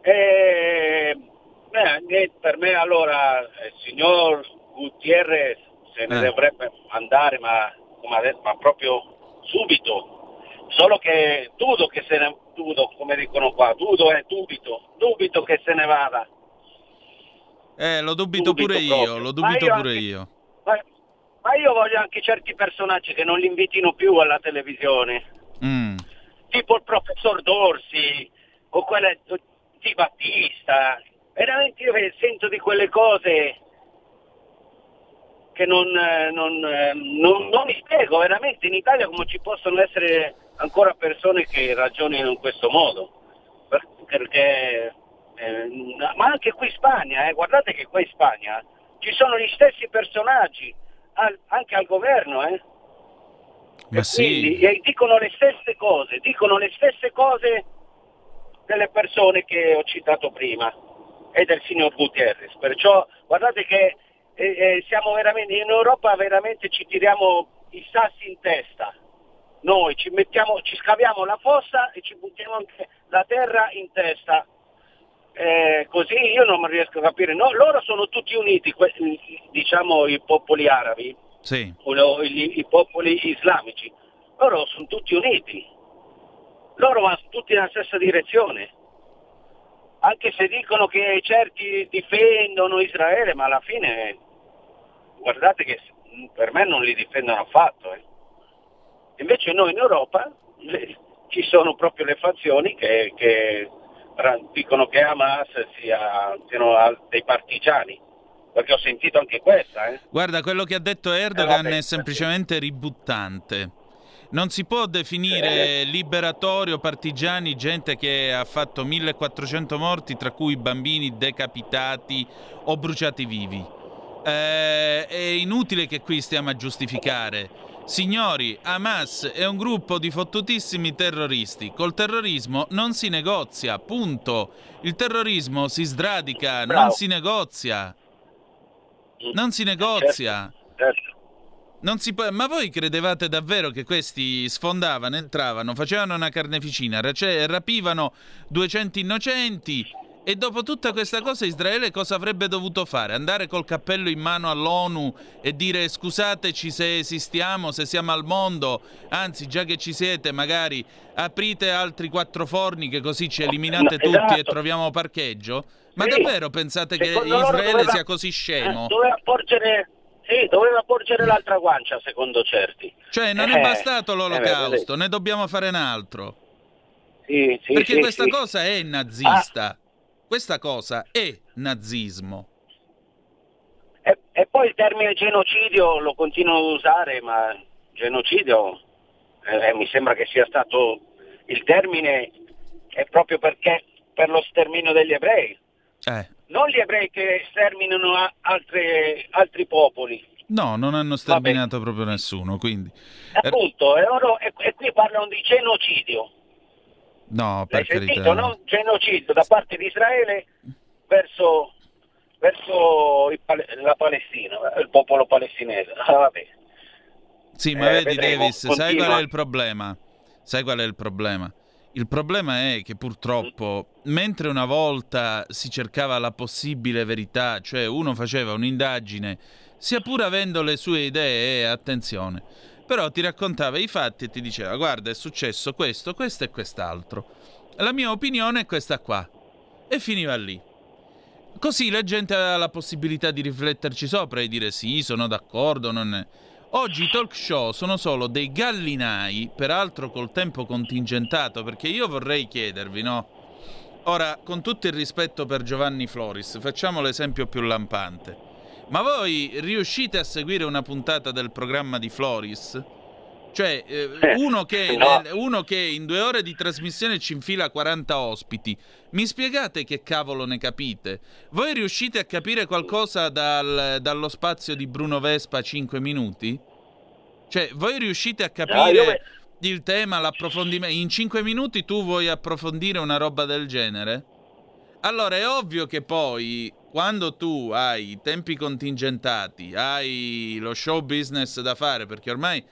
Eh, eh, per me allora il signor Gutierrez se ne eh. dovrebbe andare, ma, detto, ma proprio subito. Solo che dudo che se ne dudo, come dicono qua, dudo è dubito, dubito che se ne vada. Eh, lo dubito, dubito pure proprio. io, lo dubito io pure anche, io. Ma, ma, io voglio anche certi personaggi che non li invitino più alla televisione. Mm. Tipo il professor Dorsi o quelle di Battista. Veramente io sento di quelle cose che non, non, non, non mi spiego veramente in Italia come ci possono essere ancora persone che ragionino in questo modo. Perché eh, ma anche qui in Spagna, eh, guardate che qua in Spagna ci sono gli stessi personaggi, al, anche al governo, eh. Ma sì. Quindi, e dicono le stesse cose, dicono le stesse cose delle persone che ho citato prima e del signor Gutierrez. Perciò guardate che eh, eh, siamo veramente in Europa veramente ci tiriamo i sassi in testa. Noi ci, mettiamo, ci scaviamo la fossa e ci buttiamo anche la terra in testa eh, così io non riesco a capire. No, loro sono tutti uniti, diciamo i popoli arabi, sì. o i, i popoli islamici, loro sono tutti uniti, loro vanno tutti nella stessa direzione. Anche se dicono che certi difendono Israele, ma alla fine guardate che per me non li difendono affatto. Eh. Invece noi in Europa le, ci sono proprio le fazioni che, che dicono che Hamas sia, siano dei partigiani perché ho sentito anche questa. Eh. Guarda, quello che ha detto Erdogan eh, è semplicemente ributtante. Non si può definire eh. liberatorio, partigiani, gente che ha fatto 1400 morti, tra cui bambini decapitati o bruciati vivi. Eh, è inutile che qui stiamo a giustificare. Signori, Hamas è un gruppo di fottutissimi terroristi. Col terrorismo non si negozia, punto. Il terrorismo si sradica, non si negozia. Non si negozia. Certo, certo. Non si può... Ma voi credevate davvero che questi sfondavano, entravano, facevano una carneficina, rapivano 200 innocenti e dopo tutta questa cosa Israele cosa avrebbe dovuto fare? Andare col cappello in mano all'ONU e dire scusateci se esistiamo, se siamo al mondo, anzi già che ci siete magari aprite altri quattro forni che così ci eliminate no, tutti esatto. e troviamo parcheggio? Ma sì. davvero pensate secondo che Israele doveva, sia così scemo? Eh, doveva porgere sì, doveva porgere l'altra guancia, secondo certi. Cioè, non eh, è bastato l'olocausto, eh, ne dobbiamo fare un altro. Sì, sì, Perché sì, questa cosa è nazista. Ah. Questa cosa è nazismo. E, e, poi il termine genocidio lo continuo a usare, ma genocidio eh, mi sembra che sia stato il termine è proprio perché per lo sterminio degli ebrei. Eh. Non gli ebrei che sterminano altre, altri popoli. No, non hanno sterminato proprio nessuno, quindi... Appunto, e, loro, e, e qui parlano di genocidio. No, per L'hai sentito, no? Genocidio da parte di Israele verso, verso il, la Palestina, il popolo palestinese. Ah, vabbè. Sì, ma eh, vedi vedremo, Davis, continua. sai qual è il problema? Sai qual è il problema? Il problema è che purtroppo, mm. mentre una volta si cercava la possibile verità, cioè uno faceva un'indagine, sia pur avendo le sue idee, attenzione, però ti raccontava i fatti e ti diceva guarda è successo questo, questo e quest'altro. La mia opinione è questa qua. E finiva lì. Così la gente aveva la possibilità di rifletterci sopra e dire sì, sono d'accordo, non è... Oggi i talk show sono solo dei gallinai, peraltro col tempo contingentato, perché io vorrei chiedervi, no? Ora, con tutto il rispetto per Giovanni Floris, facciamo l'esempio più lampante. Ma voi riuscite a seguire una puntata del programma di Floris? Cioè, eh, eh uno, che, no. uno, che, in due ore di trasmissione ci infila 40 ospiti, mi spiegate che cavolo ne capite? Voi riuscite a capire qualcosa dal, dallo spazio di Bruno Vespa 5 minuti? Cioè, voi riuscite a capire no, il tema, l'approfondimento? In 5 minuti tu vuoi approfondire una roba del genere? Allora è ovvio che poi quando tu hai tempi contingentati, hai lo show business da fare, perché ormai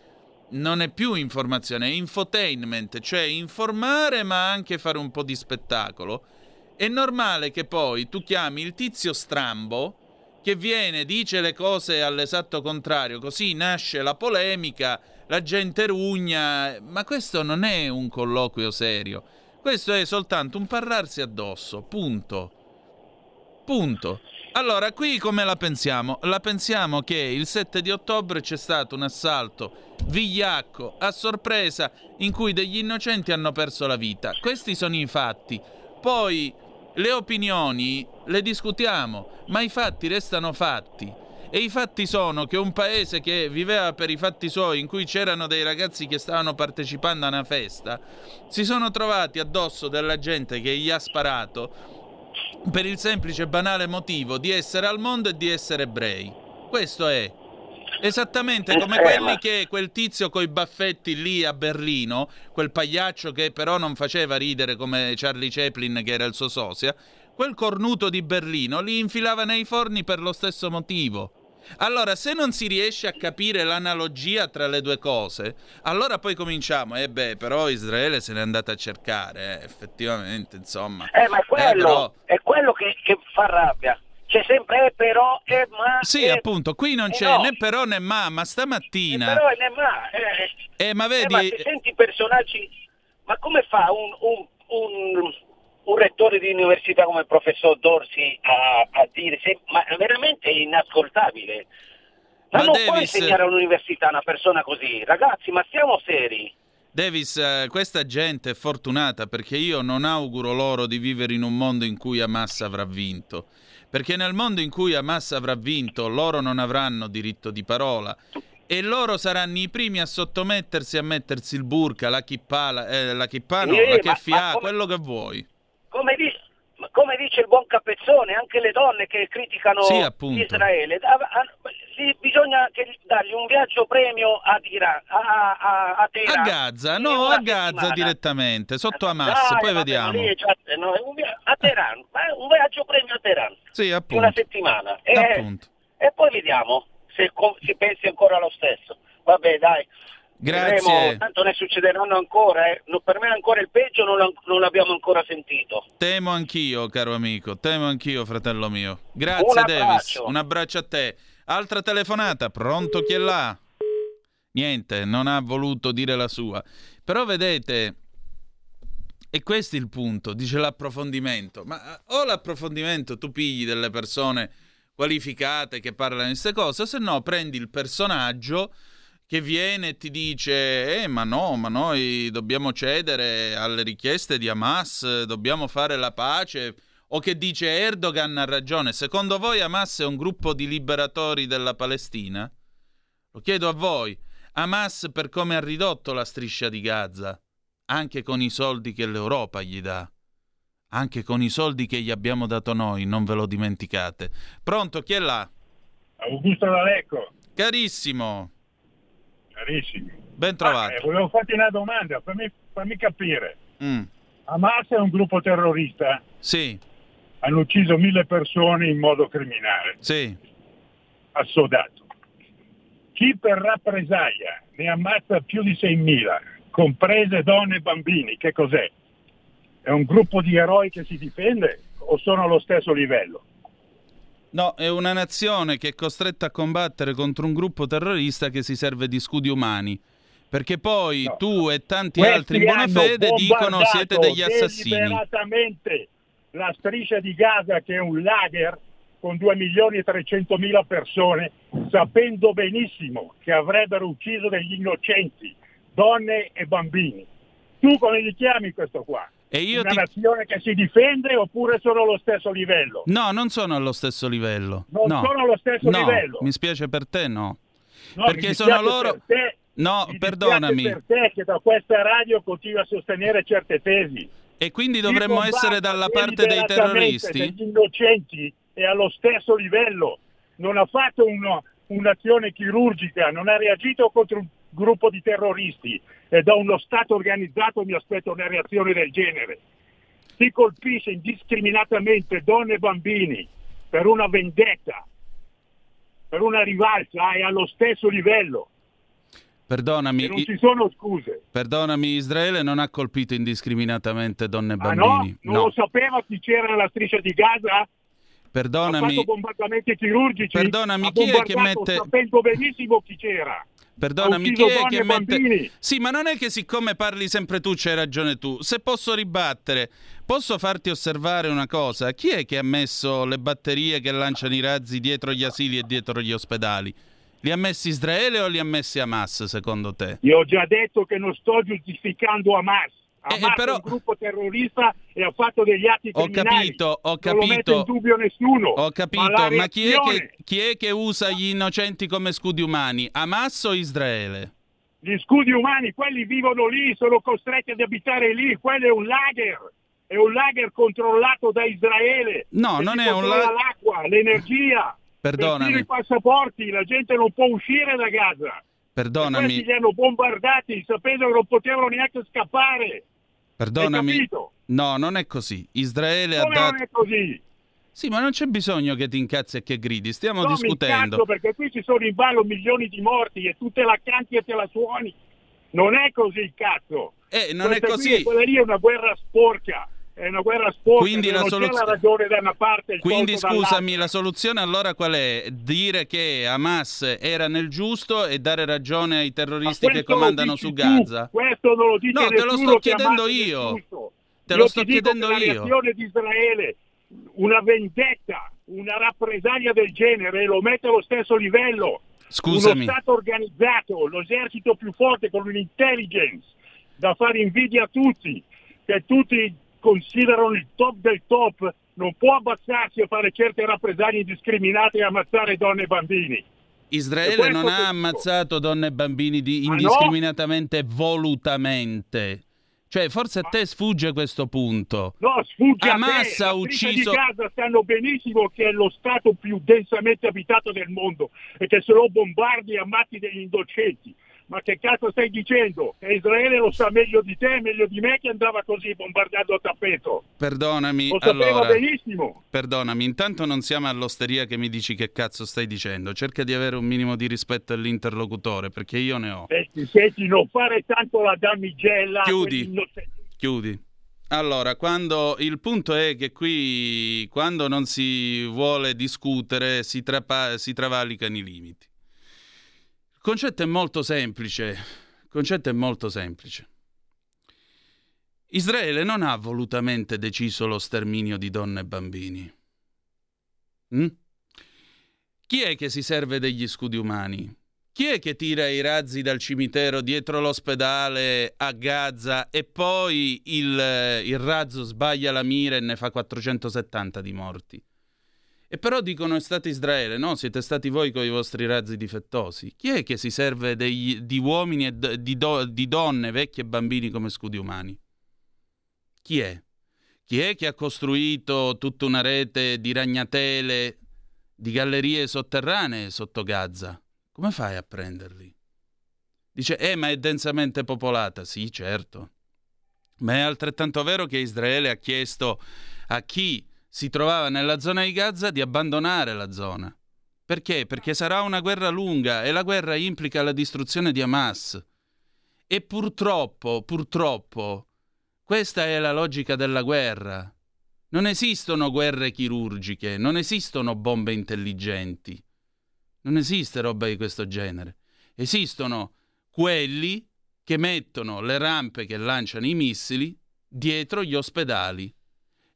non è più informazione, è infotainment, cioè informare ma anche fare un po' di spettacolo. È normale che poi tu chiami il tizio strambo che viene, dice le cose all'esatto contrario, così nasce la polemica, la gente rugna, ma questo non è un colloquio serio. Questo è soltanto un parlarsi addosso, punto. Punto. Allora, qui come la pensiamo? La pensiamo che il 7 di ottobre c'è stato un assalto vigliacco a sorpresa in cui degli innocenti hanno perso la vita. Questi sono i fatti. Poi le opinioni le discutiamo, ma i fatti restano fatti. E i fatti sono che un paese che viveva per i fatti suoi, in cui c'erano dei ragazzi che stavano partecipando a una festa, si sono trovati addosso della gente che gli ha sparato per il semplice e banale motivo di essere al mondo e di essere ebrei. Questo è. Esattamente come quelli che quel tizio coi baffetti lì a Berlino, quel pagliaccio che però non faceva ridere come Charlie Chaplin che era il suo sosia, quel cornuto di Berlino li infilava nei forni per lo stesso motivo. Allora, se non si riesce a capire l'analogia tra le due cose, allora poi cominciamo. E eh beh, però Israele se n'è andata a cercare, eh, effettivamente, insomma. Eh, ma è quello, eh, però... è quello che, che, fa rabbia. C'è sempre eh, però, e eh, ma... Sì, eh, appunto, qui non c'è no. né però né ma, ma stamattina... Eh, però né ma... Eh, ma vedi... ma se senti personaggi... Ma come fa un, un, un un rettore di università come il professor Dorsi a, a dire, se, ma è veramente inascoltabile. Ma, ma non Davis... può insegnare all'università una persona così, ragazzi, ma siamo seri. Davis, eh, questa gente è fortunata perché io non auguro loro di vivere in un mondo in cui Hamas avrà vinto. Perché nel mondo in cui Hamas avrà vinto, loro non avranno diritto di parola e loro saranno i primi a sottomettersi a mettersi il burka, la chippa, eh, la chippa no, eh, la keffia, quello che vuoi come, di, come, dice il buon Capezzone, anche le donne che criticano sì, Israele, a, a, bisogna dargli un viaggio premio a, Iran, a, a, a Teheran. A Gaza, no, a Gaza settimana. direttamente, sotto Hamas, Dai, poi vediamo. Lì, cioè, no, a Teheran, un viaggio premio a Teheran. Sì, appunto. Una settimana. E, e poi vediamo se si pensi ancora lo stesso. Vabbè, dai. Grazie. Vedremo, tanto ne succederanno ancora, eh. per me ancora il peggio non, non, l'abbiamo ancora sentito. Temo anch'io, caro amico, temo anch'io, fratello mio. Grazie, un Davis. Un abbraccio a te. Altra telefonata, pronto chi è là? Niente, non ha voluto dire la sua. Però vedete, e questo è il punto, dice l'approfondimento. Ma eh, o l'approfondimento tu pigli delle persone qualificate che parlano di queste cose, se no prendi il personaggio che viene e ti dice eh ma no, ma noi dobbiamo cedere alle richieste di Hamas, dobbiamo fare la pace, o che dice Erdogan ha ragione, secondo voi Hamas è un gruppo di liberatori della Palestina? Lo chiedo a voi. Hamas per come ha ridotto la striscia di Gaza, anche con i soldi che l'Europa gli dà, anche con i soldi che gli abbiamo dato noi, non ve lo dimenticate. Pronto, chi è là? Augusto D'Alecco. Carissimo carissimi. Ben trovato. Ah, eh, volevo farti una domanda, fammi, fammi capire. Mm. Hamas è un gruppo terrorista? Sì. Hanno ucciso mille persone in modo criminale. Sì. Assodato. Chi per rappresaglia ne ammazza più di 6.000, comprese donne e bambini, che cos'è? È un gruppo di eroi che si difende o sono allo stesso livello? No, è una nazione che è costretta a combattere contro un gruppo terrorista che si serve di scudi umani. Perché poi no. tu e tanti Questi altri in buona fede dicono siete degli assassini. Deliberatamente la striscia di Gaza che è un lager con 2 milioni e 300 mila persone, sapendo benissimo che avrebbero ucciso degli innocenti, donne e bambini. Tu come li chiami questo qua? E io una ti... nazione che si difende oppure sono allo stesso livello? No, non sono allo stesso livello. Non no. sono allo stesso no, livello. Mi spiace per te, no. No, perché sono loro... per te, No, mi perdonami. per te che da questa radio continua a sostenere certe tesi. E quindi dovremmo essere dalla parte dei terroristi? degli innocenti è allo stesso livello. Non ha fatto uno- un'azione chirurgica, non ha reagito contro un gruppo di terroristi e da uno Stato organizzato mi aspetto una reazione del genere. Si colpisce indiscriminatamente donne e bambini per una vendetta, per una rivalsa, è allo stesso livello Perdonami, e non ci sono scuse. perdonami, Israele non ha colpito indiscriminatamente donne e Ah no? bambini. Non lo sapeva chi c'era nella striscia di Gaza? Ha Perdonami, fatto bombardamenti chirurgici. Perdonami, ha chi è che mette- sapendo benissimo chi c'era. Perdonami, chi è che mette... bambini. Sì, ma non è che siccome parli sempre tu c'hai ragione tu. Se posso ribattere, posso farti osservare una cosa. Chi è che ha messo le batterie che lanciano i razzi dietro gli asili e dietro gli ospedali? Li ha messi Israele o li ha messi Hamas, secondo te? Io ho già detto che non sto giustificando Hamas. Eh, Hamas però- è un gruppo terrorista e ha fatto degli atti Ho criminali. capito, ho Non lo mette capito. in dubbio nessuno. Ho capito, ma, ma, la chi, è reazione- che, chi è che usa gli innocenti come scudi umani? Hamas o Israele? Gli scudi umani, quelli vivono lì, sono costretti ad abitare lì, quello è un lager. È un lager controllato da Israele. No, non è un controlla la- l'acqua, l'energia. Perdonami. I passaporti, la gente non può uscire da Gaza. Perdonami, questi li hanno bombardati sapendo che non potevano neanche scappare. perdonami. No, non è così. Israele ha Come dato... non è così? Sì, ma non c'è bisogno che ti incazzi e che gridi, stiamo No, discutendo. incazzo perché qui ci sono in ballo milioni di morti e tu te la canti e te la suoni. Non è così, cazzo. Eh, non è Questa qui così. quella lì è una guerra sporca. È una guerra sporca. Quindi la soluz- da una parte Quindi scusami, la soluzione allora qual è? Dire che Hamas era nel giusto e dare ragione ai terroristi che comandano su tu, Gaza? Questo non lo dice No, te lo sto chiedendo io. Te Io lo ti sto chiedendo che la io. reazione di Israele, una vendetta, una rappresaglia del genere, lo mette allo stesso livello. Scusami. Uno Stato organizzato, l'esercito più forte con un'intelligence da fare invidia a tutti, che tutti considerano il top del top, non può abbassarsi a fare certe rappresaglie indiscriminate e ammazzare donne e bambini. E Israele questo non ha ammazzato donne e bambini di- Ah, no? indiscriminatamente, volutamente. Cioè, forse a te sfugge questo punto. No, sfugge Hamas a te. ha ucciso- di Gaza sanno benissimo che è lo Stato più densamente abitato del mondo e che se lo bombardi ammazzi degli indocenti. Ma che cazzo stai dicendo? Che Israele lo sa meglio di te, meglio di me che andava così bombardando a tappeto. Perdonami, Lo sapeva allora, benissimo. perdonami, intanto non siamo all'osteria che mi dici che cazzo stai dicendo. Cerca di avere un minimo di rispetto all'interlocutore, perché io ne ho. Senti, senti, non fare tanto la damigella. Chiudi. Chiudi. Allora, quando il punto è che qui, quando non si vuole discutere, si, trapa- si travalicano i limiti. Concetto è molto semplice. Il concetto è molto semplice. Israele non ha volutamente deciso lo sterminio di donne e bambini. Mm? Chi è che si serve degli scudi umani? Chi è che tira i razzi dal cimitero dietro l'ospedale a Gaza e poi il, il razzo sbaglia la mira e ne fa 470 di morti? E però dicono è stato Israele, no? Siete stati voi con i vostri razzi difettosi. Chi è che si serve degli- di uomini e di, do- di donne, vecchi e bambini come scudi umani? Chi è? Chi è che ha costruito tutta una rete di ragnatele, di gallerie sotterranee sotto Gaza? Come fai a prenderli? Dice, eh, ma è densamente popolata. Sì, certo. Ma è altrettanto vero che Israele ha chiesto a chi si trovava nella zona di Gaza di abbandonare la zona. Perché? Perché sarà una guerra lunga e la guerra implica la distruzione di Hamas. E purtroppo, purtroppo, questa è la logica della guerra. Non esistono guerre chirurgiche, non esistono bombe intelligenti. Non esiste roba di questo genere. Esistono quelli che mettono le rampe che lanciano i missili dietro gli ospedali.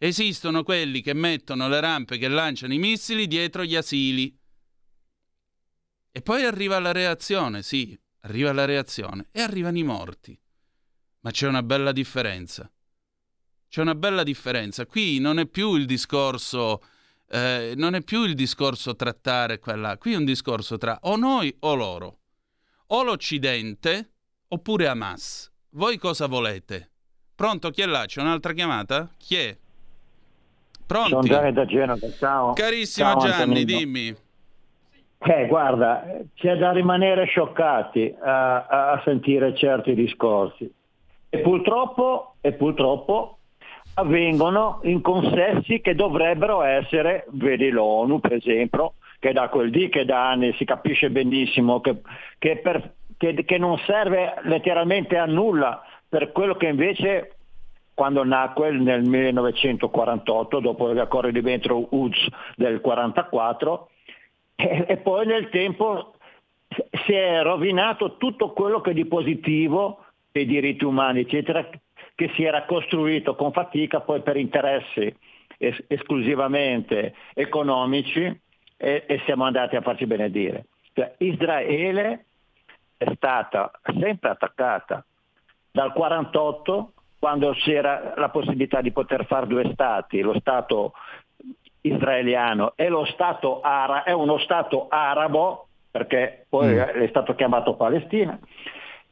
Esistono quelli che mettono le rampe che lanciano i missili dietro gli asili. E poi arriva la reazione, sì, arriva la reazione e arrivano i morti. Ma c'è una bella differenza. C'è una bella differenza. Qui non è più il discorso, eh, non è più il discorso trattare quella. Qui è un discorso tra o noi o loro. O l'Occidente oppure Hamas. Voi cosa volete? Pronto? Chi è là? C'è un'altra chiamata? Chi è? Pronti? Sono Gianni da Genova, ciao. Carissimo Ciao, Gianni, Antonino. dimmi. Eh, guarda, c'è da rimanere scioccati a, a- sentire certi discorsi. E purtroppo, e purtroppo avvengono in consessi che dovrebbero essere, vedi l'ONU per esempio, che da quel dì che da anni si capisce benissimo che, che per- che- che non serve letteralmente a nulla per quello che invece quando nacque nel 1948, dopo gli accordi di Ventro UDS del 1944, e, e poi nel tempo si è rovinato tutto quello che di positivo dei diritti umani, eccetera, che si era costruito con fatica poi per interessi es- esclusivamente economici e, e siamo andati a farci benedire. Cioè, Israele è stata sempre attaccata dal 48 quando c'era la possibilità di poter fare due stati, lo Stato israeliano e lo Stato arabo, è uno Stato arabo, perché poi Mm. è stato chiamato Palestina,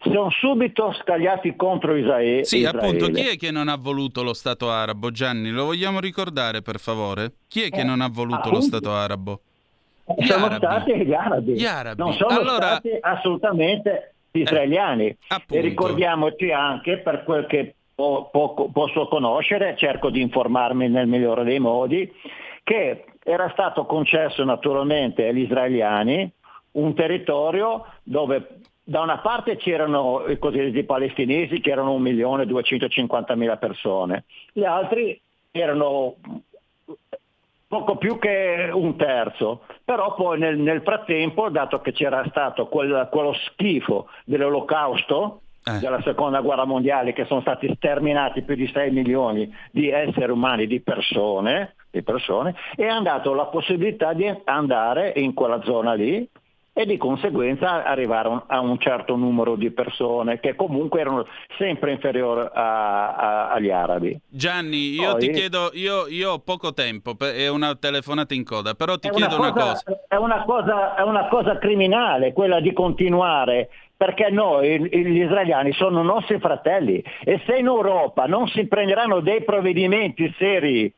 sono subito scagliati contro Israele. Sì, appunto, Israele. chi è che non ha voluto lo Stato arabo? Gianni, lo vogliamo ricordare per favore? Chi è che Eh, non ha voluto lo appunto. Stato arabo? Gli sono arabi. stati gli arabi. Gli arabi. Non sono Allora- stati assolutamente gli israeliani. appunto. e ricordiamoci anche, per quel che poco- posso conoscere, cerco di informarmi nel migliore dei modi, che era stato concesso naturalmente agli israeliani un territorio dove da una parte c'erano i cosiddetti palestinesi che erano 1.250.000 persone, gli altri erano poco più che un terzo, però poi nel, nel frattempo, dato che c'era stato quel- quello schifo dell'olocausto, Eh. della seconda guerra mondiale, che sono stati sterminati più di 6 milioni di esseri umani, di persone, di persone, è andato la possibilità di andare in quella zona lì e di conseguenza arrivare a un- certo numero di persone che comunque erano sempre inferiori a- a- agli arabi. Gianni, io Poi- ti chiedo, io, io ho poco tempo, è una telefonata in coda, però ti chiedo una cosa. È una cosa, è una cosa criminale quella di continuare perché noi, gli israeliani, sono nostri fratelli. E se in Europa non si prenderanno dei provvedimenti seri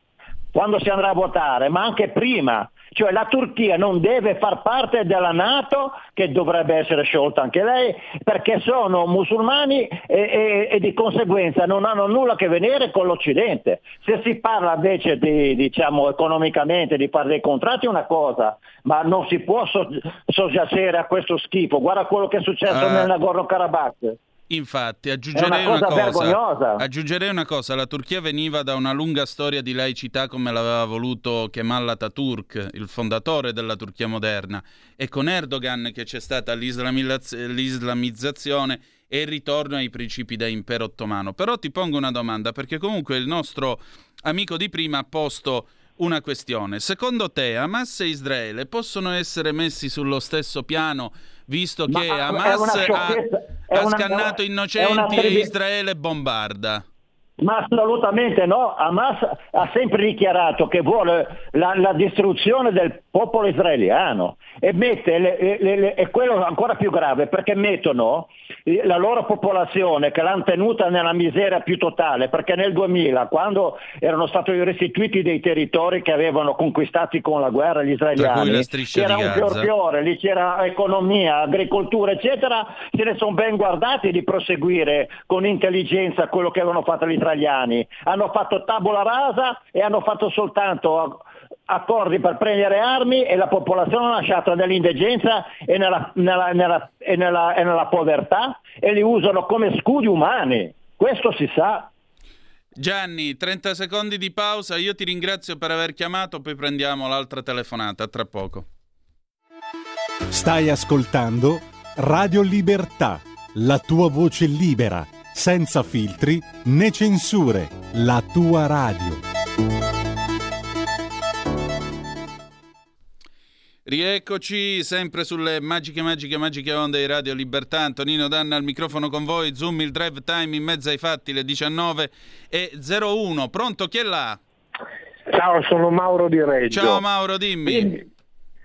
quando si andrà a votare, ma anche prima, cioè la Turchia non deve far parte della Nato, che dovrebbe essere sciolta anche lei, perché sono musulmani e, e- e di conseguenza non hanno nulla a che vedere con l'Occidente. Se si parla invece di, diciamo, economicamente di fare dei contratti è una cosa, ma non si può so- soggiacere a questo schifo. Guarda quello che è successo Ah. nel Nagorno-Karabakh. Infatti, aggiungerei una cosa vergognosa. Aggiungerei una cosa, la Turchia veniva da una lunga storia di laicità come l'aveva voluto Kemal Atatürk, il fondatore della Turchia moderna, e con Erdogan che c'è stata l'islamizzazione e il ritorno ai principi da impero ottomano. Però ti pongo una domanda, perché comunque il nostro amico di prima ha posto una questione. Secondo te Hamas e Israele possono essere messi sullo stesso piano, visto Ma che Hamas ha, ha scannato innocenti e Israele bombarda? Ma assolutamente no, Hamas ha sempre dichiarato che vuole la, la distruzione del popolo israeliano e mette, le- le- le- e quello è ancora più grave perché mettono la loro popolazione che l'hanno tenuta nella miseria più totale, perché nel 2000 quando erano stati restituiti dei territori che avevano conquistati con la guerra gli israeliani, c'era un fior fiore, lì c'era economia, agricoltura, eccetera, se ne sono ben guardati di proseguire con intelligenza quello che avevano fatto gli israeliani. Hanno fatto tabula rasa e hanno fatto soltanto accordi per prendere armi e la popolazione l'ha lasciata nell'indigenza e nella, nella- nella- e nella- e nella povertà e li usano come scudi umani. Questo si sa. Gianni, 30 secondi di pausa, io ti ringrazio per aver chiamato, poi prendiamo l'altra telefonata, tra poco. Stai ascoltando Radio Libertà, la tua voce libera, senza filtri né censure, la tua radio. Rieccoci sempre sulle magiche, magiche, magiche onde di Radio Libertà. Antonino Danna al microfono con voi. Zoom il drive time in mezzo ai fatti, le 19 e 01. Pronto, chi è là? Ciao, sono Mauro di Reggio. Ciao Mauro, dimmi. Vedi,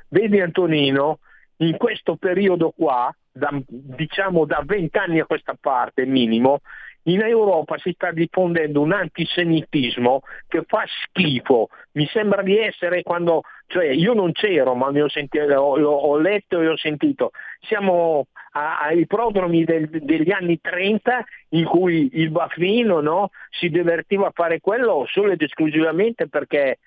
vedi Antonino, in questo periodo qua, da, diciamo da vent'anni a questa parte minimo, in Europa si sta diffondendo un antisemitismo che fa schifo. Mi sembra di essere quando, cioè io non c'ero, ma ho, sentito, ho, ho, letto e ho sentito. Siamo ai prodromi del, degli anni 30 in cui il baffino no, si divertiva a fare quello solo ed esclusivamente perché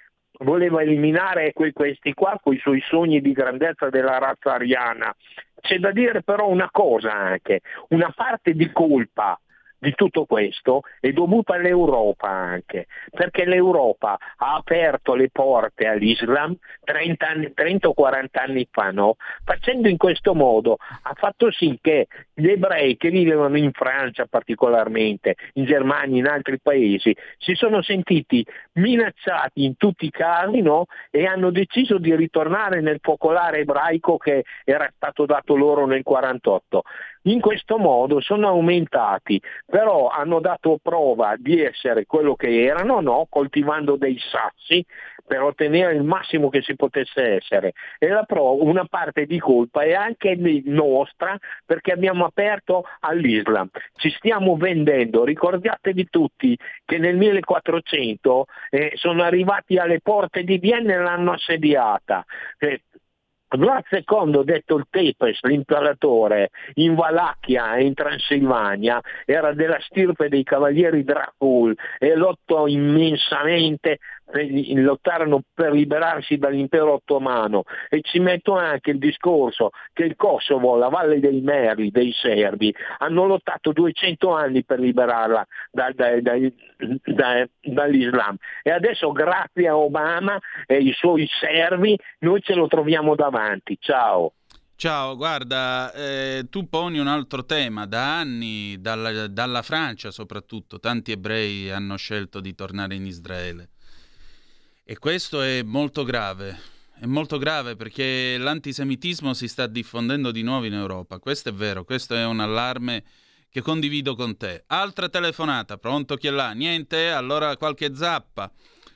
voleva eliminare que- questi qua con i suoi sogni di grandezza della razza ariana. C'è da dire però una cosa anche, una parte di colpa di tutto questo è dovuta all'Europa anche, perché l'Europa ha aperto le porte all'Islam 30, anni, 30 o 40 anni fa, no? facendo in questo modo, ha fatto sì che gli ebrei che vivevano in Francia particolarmente, in Germania, in altri paesi, si sono sentiti minacciati in tutti i casi no? e hanno deciso di ritornare nel focolare ebraico che era stato dato loro nel 48. In questo modo sono aumentati, però hanno dato prova di essere quello che erano, no? coltivando dei sassi per ottenere il massimo che si potesse essere. E prova, una parte di colpa è anche nostra perché abbiamo aperto all'Islam. Ci stiamo vendendo, ricordatevi tutti che nel 1400 eh, sono arrivati alle porte di Vienna e l'hanno assediata. Eh, Vlad II, detto il Tepes, l'imperatore, in Valacchia e in Transilvania, era della stirpe dei cavalieri Dracul e lottò immensamente lottarono per liberarsi dall'impero ottomano e ci metto anche il discorso che il Kosovo, la Valle dei Meri, dei serbi, hanno lottato 200 anni per liberarla da, da, da, dall'Islam e adesso grazie a Obama e ai suoi servi noi ce lo troviamo davanti. Ciao. Ciao, guarda, eh, tu poni un altro tema. Da anni, dalla, dalla Francia soprattutto, tanti ebrei hanno scelto di tornare in Israele. E questo è molto grave. È molto grave perché l'antisemitismo si sta diffondendo di nuovo in Europa. Questo è vero, questo è un allarme che condivido con te. Altra telefonata, pronto chi è là? Niente? Allora qualche zappa.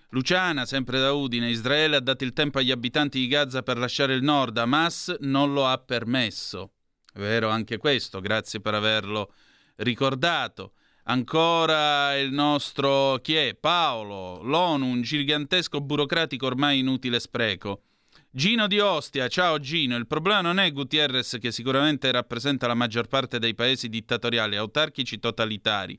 Luciana, sempre da Udine, Israele ha dato il tempo agli abitanti di Gaza per lasciare il nord, Hamas non lo ha permesso. È vero anche questo, grazie per averlo ricordato. Ancora il nostro chi è? Paolo, l'ONU, un gigantesco burocratico ormai inutile spreco. Gino di Ostia, ciao Gino, il problema non è Gutierrez che sicuramente rappresenta la maggior parte dei paesi dittatoriali, autarchici, totalitari,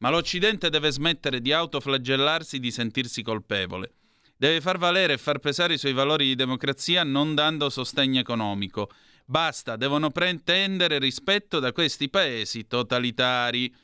ma l'Occidente deve smettere di autoflagellarsi di sentirsi colpevole. Deve far valere e far pesare i suoi valori di democrazia non dando sostegno economico. Basta, devono pretendere rispetto da questi paesi totalitari.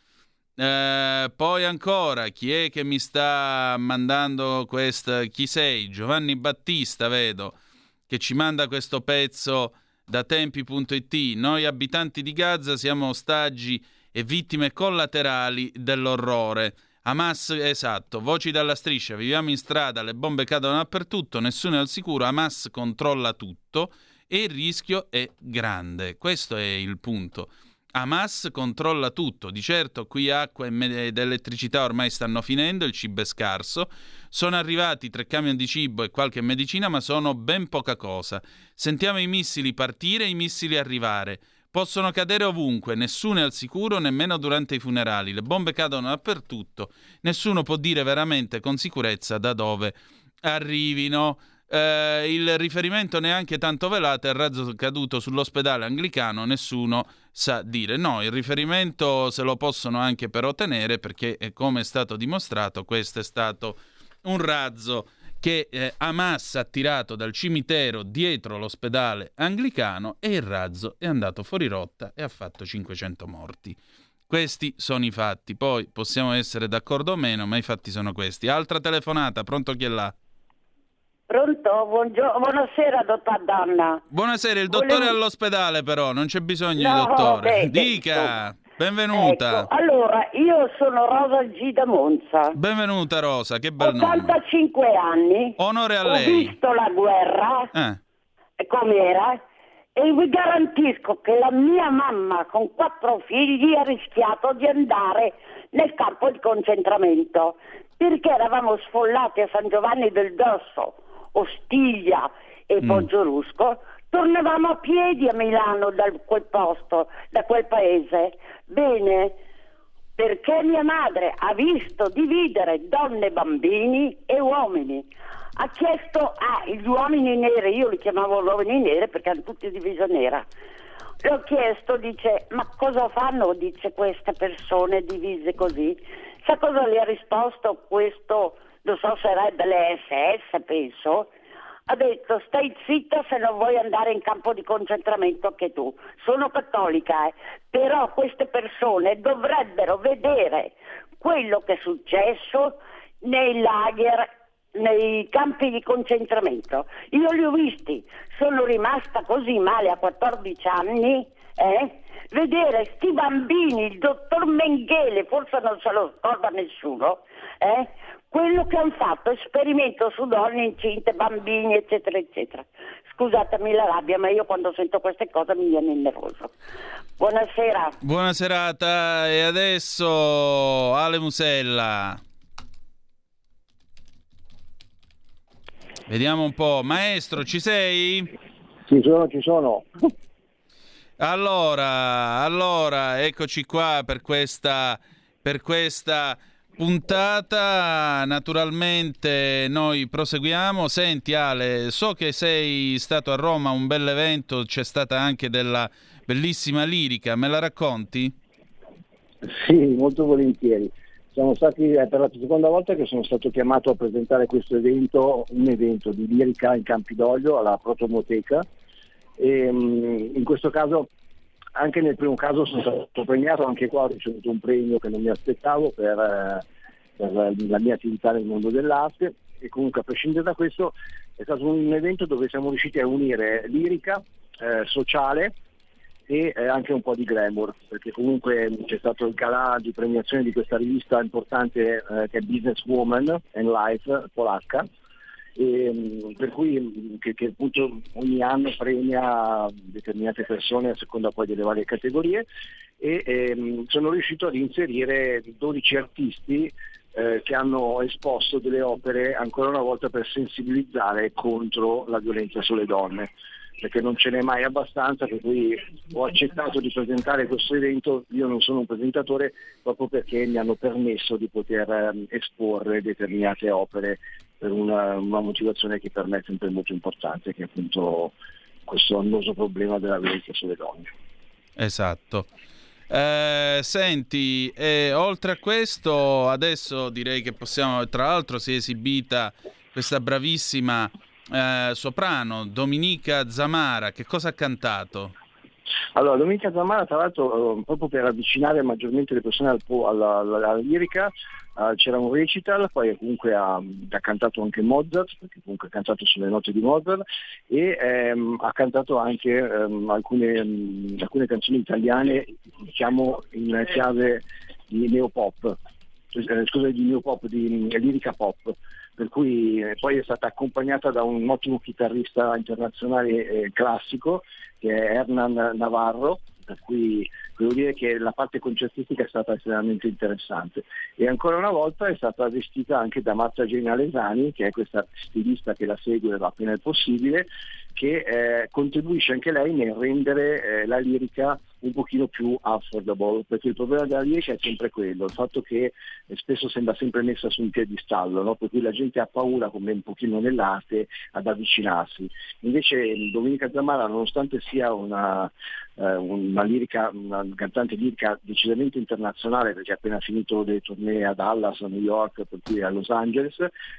Eh, poi ancora, chi è che mi sta mandando questa? Chi sei? Giovanni Battista, vedo, che ci manda questo pezzo da tempi.it. Noi abitanti di Gaza siamo ostaggi e vittime collaterali dell'orrore. Hamas, esatto, voci dalla striscia, viviamo in strada, le bombe cadono dappertutto, nessuno è al sicuro, Hamas controlla tutto e il rischio è grande. Questo è il punto. Hamas controlla tutto, di certo qui acqua ed elettricità ormai stanno finendo, il cibo è scarso, sono arrivati tre camion di cibo e qualche medicina, ma sono ben poca cosa. Sentiamo i missili partire e i missili arrivare. Possono cadere ovunque, nessuno è al sicuro nemmeno durante i funerali, le bombe cadono dappertutto, nessuno può dire veramente con sicurezza da dove arrivino. Eh, il riferimento neanche tanto velato è il razzo caduto sull'ospedale anglicano, nessuno sa dire. No, il riferimento se lo possono anche però ottenere perché, come è stato dimostrato, questo è stato un razzo che eh, Hamas ha tirato dal cimitero dietro l'ospedale anglicano e il razzo è andato fuori rotta e ha fatto 500 morti. Questi sono i fatti, poi possiamo essere d'accordo o meno, ma i fatti sono questi. Altra telefonata, pronto chi è là? Pronto? Buongio- buonasera, dottor Danna. Buonasera, il dottore Volevo... è all'ospedale però, non c'è bisogno no, di dottore. Beh, Dica, ecco. benvenuta. Ecco, allora, io sono Rosa G da Monza. Benvenuta Rosa, che bel 85 nome. anni. Onore a ho lei. Ho visto la guerra. Eh. com'era e vi garantisco che la mia mamma con quattro figli ha rischiato di andare nel campo di concentramento perché eravamo sfollati a San Giovanni del Dosso, Ostiglia e mm. Poggiolusco, tornavamo a piedi a Milano da quel posto, da quel paese. Bene, perché mia madre ha visto dividere donne, bambini e uomini. Ha chiesto agli uomini neri, io li chiamavo uomini neri perché hanno tutti divisa nera. Le ho chiesto, dice, ma cosa fanno, dice, queste persone divise così? Sa cosa le ha risposto questo, non so se era delle SS, penso? ha detto stai zitta se non vuoi andare in campo di concentramento anche tu. Sono cattolica, eh. però queste persone dovrebbero vedere quello che è successo nei lager, nei campi di concentramento. Io li ho visti, sono rimasta così male a 14 anni, eh? vedere sti bambini, il dottor Menghele, forse non se lo scorda nessuno, eh? quello che hanno fatto, esperimento su donne incinte, bambini, eccetera, eccetera. Scusatemi la rabbia, ma io quando sento queste cose mi viene il nervoso. Buonasera. Buona serata e adesso Ale Musella. Vediamo un po'. Maestro, ci sei? Ci sono, ci sono. Allora, allora, eccoci qua per questa, per questa puntata. Naturalmente noi proseguiamo. Senti Ale, so che sei stato a Roma, un bel evento, c'è stata anche della bellissima lirica, me la racconti? Sì, molto volentieri. Siamo stati, è per la seconda volta che sono stato chiamato a presentare questo evento, un evento di lirica in Campidoglio alla Protomoteca. E, mm, in questo caso anche nel primo caso sono stato premiato, anche qua ho ricevuto un premio che non mi aspettavo per, per la mia attività nel mondo dell'arte. E comunque a prescindere da questo è stato un evento dove siamo riusciti a unire lirica, eh, sociale e eh, anche un po' di glamour, perché comunque c'è stato il calà di premiazione di questa rivista importante eh, che è Business Woman and Life polacca, e, mm, per cui mm, che, che, appunto ogni anno premia determinate persone a seconda poi delle varie categorie e, e mm, sono riuscito ad inserire 12 artisti eh, che hanno esposto delle opere ancora una volta per sensibilizzare contro la violenza sulle donne perché non ce n'è mai abbastanza, per cui ho accettato di presentare questo evento, io non sono un presentatore proprio perché mi hanno permesso di poter ehm, esporre determinate opere per una, una motivazione che per me è sempre molto importante, che è appunto questo annoso problema della violenza sulle donne. Esatto. Eh, senti, eh, oltre a questo, adesso direi che possiamo, tra l'altro si è esibita questa bravissima eh, soprano, Dominica Zamara, che cosa ha cantato? Allora, Domenica Zamara, tra l'altro, eh, proprio per avvicinare maggiormente le persone al, alla, alla, alla, lirica, uh, c'era un recital, poi comunque ha, ha, cantato anche Mozart, perché comunque ha cantato sulle note di Mozart, e ehm, ha cantato anche ehm, alcune, um, alcune, canzoni italiane, diciamo, in chiave di neopop, eh, scusa, di neopop, di lirica pop. Per cui eh, poi è stata accompagnata da un ottimo chitarrista internazionale eh, classico che è Hernan Navarro, per cui devo dire che la parte concertistica è stata estremamente interessante. E ancora una volta è stata vestita anche da Marta Gena Lesani che è questa stilista che la segue appena è possibile che eh, contribuisce anche lei nel rendere eh, la lirica un pochino più affordable, perché il problema della lirica è sempre quello, il fatto che spesso sembra sempre messa su un piedistallo, no? per cui la gente ha paura, come un pochino nell'arte, ad avvicinarsi. Invece Domenica Zamara, nonostante sia una, eh, una, lirica, una cantante lirica decisamente internazionale, perché ha appena finito le tournée a Dallas, a New York, per cui a Los Angeles,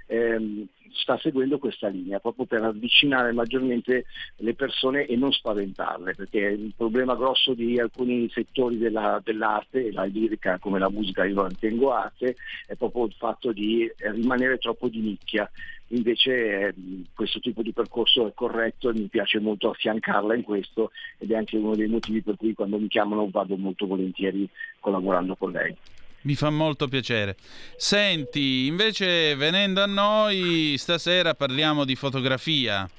ehm, sta seguendo questa linea proprio per avvicinare maggiormente le persone e non spaventarle, perché il problema grosso di alcuni settori della, dell'arte, la lirica come la musica io la ritengo arte, è proprio il fatto di rimanere troppo di nicchia. Invece eh, questo tipo di percorso è corretto e mi piace molto affiancarla in questo ed è anche uno dei motivi per cui quando mi chiamano vado molto volentieri collaborando con lei. Mi fa molto piacere. Senti, invece venendo a noi, stasera parliamo di fotografia.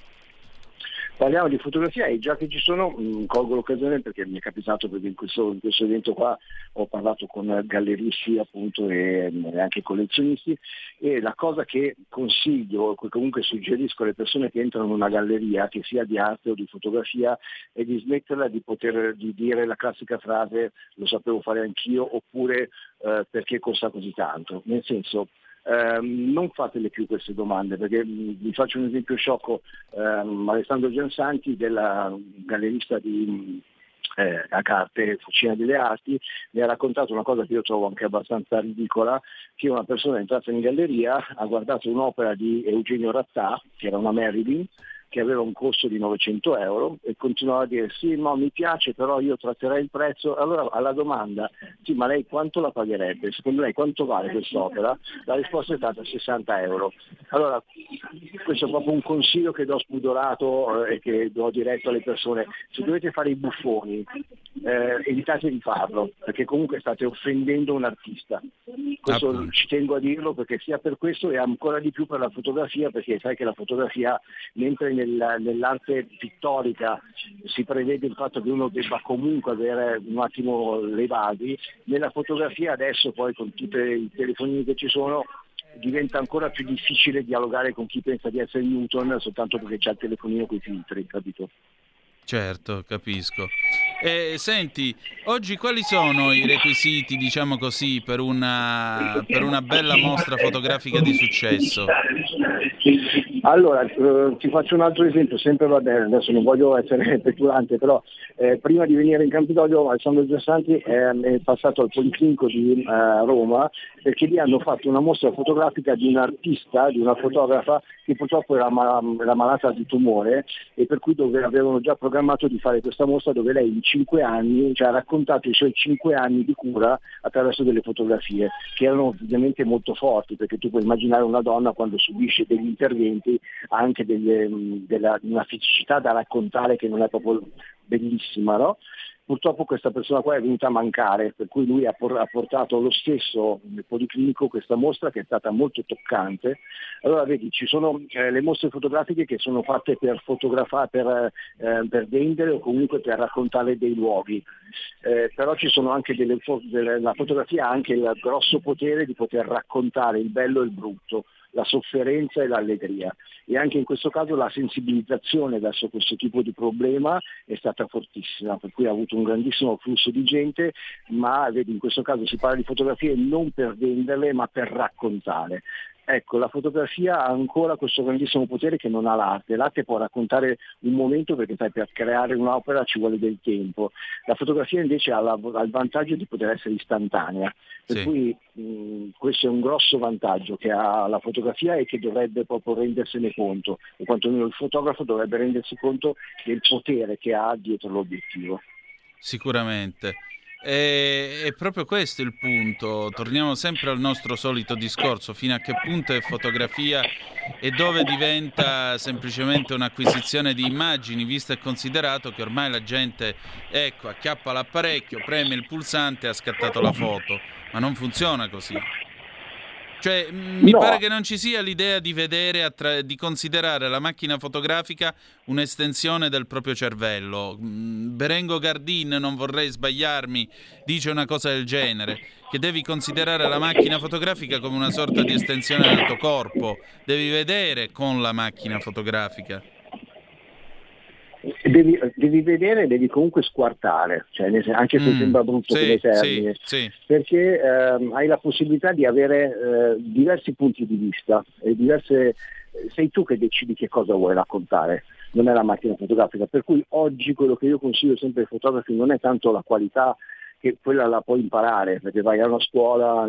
Parliamo di fotografia e già che ci sono mh, colgo l'occasione perché mi è capitato perché in questo, in questo evento qua ho parlato con galleristi appunto e, e, anche collezionisti e la cosa che consiglio, che comunque suggerisco alle persone che entrano in una galleria, che sia di arte o di fotografia, è di smetterla di poter di dire la classica frase lo sapevo fare anch'io oppure eh, perché costa così tanto. Nel senso ehm, non fatele più queste domande perché mm, vi faccio un esempio sciocco, ehm, Alessandro Giansanti della gallerista di eh, a carte Fucina delle Arti, mi ha raccontato una cosa che io trovo anche abbastanza ridicola, che una persona è entrata in galleria, ha guardato un'opera di Eugenio Rattà, che era una Marilyn, che aveva un costo di 900 euro e continuava a dire sì, no, mi piace, però io tratterei il prezzo. Allora alla domanda, sì, ma lei quanto la pagherebbe? Secondo lei quanto vale quest'opera? La risposta è stata 60 euro. Allora, questo è proprio un consiglio che do spudorato eh, e che do diretto alle persone. Se dovete fare i buffoni, eh, evitate di farlo, perché comunque state offendendo un artista. Questo ah, ci tengo a dirlo perché sia per questo e ancora di più per la fotografia, perché sai che la fotografia, mentre nel, nell'arte pittorica si prevede il fatto che uno debba comunque avere un attimo le basi, nella fotografia adesso poi con tutti i telefonini che ci sono diventa ancora più difficile dialogare con chi pensa di essere Newton soltanto perché c'è il telefonino con i filtri, capito? Certo, capisco. E, senti, oggi quali sono i requisiti, diciamo così, per una, per una bella mostra fotografica di successo? Allora, eh, ti faccio un altro esempio, sempre va bene, adesso non voglio essere petulante, però eh, prima di venire in Campidoglio Alessandro Giassanti è, è passato al Policlinico di eh, Roma perché lì hanno fatto una mostra fotografica di un artista, di una fotografa che purtroppo era, mal- era malata di tumore e per cui dove avevano già programmato di fare questa mostra dove lei in cinque anni ci ha raccontato i suoi cinque anni di cura attraverso delle fotografie che erano ovviamente molto forti perché tu puoi immaginare una donna quando subisce degli interventi anche delle, della, una fisicità da raccontare che non è proprio bellissima, no? Purtroppo questa persona qua è venuta a mancare, per cui lui ha, portato lo stesso nel Policlinico questa mostra che è stata molto toccante. Allora vedi, ci sono eh, le mostre fotografiche che sono fatte per fotografare, per, eh, per vendere o comunque per raccontare dei luoghi, eh, però ci sono anche delle, delle, la fotografia ha anche il grosso potere di poter raccontare il bello e il brutto la sofferenza e l'allegria e anche in questo caso la sensibilizzazione verso questo tipo di problema è stata fortissima, per cui ha avuto un grandissimo flusso di gente, ma vedi in questo caso si parla di fotografie non per venderle ma per raccontare. Ecco, la fotografia ha ancora questo grandissimo potere che non ha l'arte. L'arte può raccontare un momento perché sai, per creare un'opera ci vuole del tempo. La fotografia invece ha, la, ha il vantaggio di poter essere istantanea. Per sì. cui mh, questo è un grosso vantaggio che ha la fotografia e che dovrebbe proprio rendersene conto, o quantomeno il fotografo dovrebbe rendersi conto del potere che ha dietro l'obiettivo. Sicuramente. E, è proprio questo il punto. Torniamo sempre al nostro solito discorso: fino a che punto è fotografia e dove diventa semplicemente un'acquisizione di immagini, visto e considerato che ormai la gente ecco, acchiappa l'apparecchio, preme il pulsante e ha scattato la foto. Ma non funziona così. Cioè, mi no. pare che non ci sia l'idea di vedere, attra- di considerare la macchina fotografica un'estensione del proprio cervello. Berengo Gardin, non vorrei sbagliarmi, dice una cosa del genere, che devi considerare la macchina fotografica come una sorta di estensione del tuo corpo, devi vedere con la macchina fotografica devi, devi, vedere devi comunque squartare, cioè, anche se mm, sembra brutto sì, come termine, sì, sì. perché ehm, hai la possibilità di avere eh, diversi punti di vista diverse, sei tu che decidi che cosa vuoi raccontare, non è la macchina fotografica, per cui oggi quello che io consiglio sempre ai fotografi non è tanto la qualità che quella la puoi imparare perché vai a una scuola,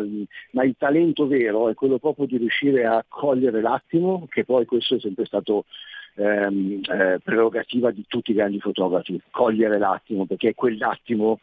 ma il talento vero è quello proprio di riuscire a cogliere l'attimo, che poi questo è sempre stato ehm, eh, prerogativa di tutti i grandi fotografi, cogliere l'attimo, perché è quell'attimo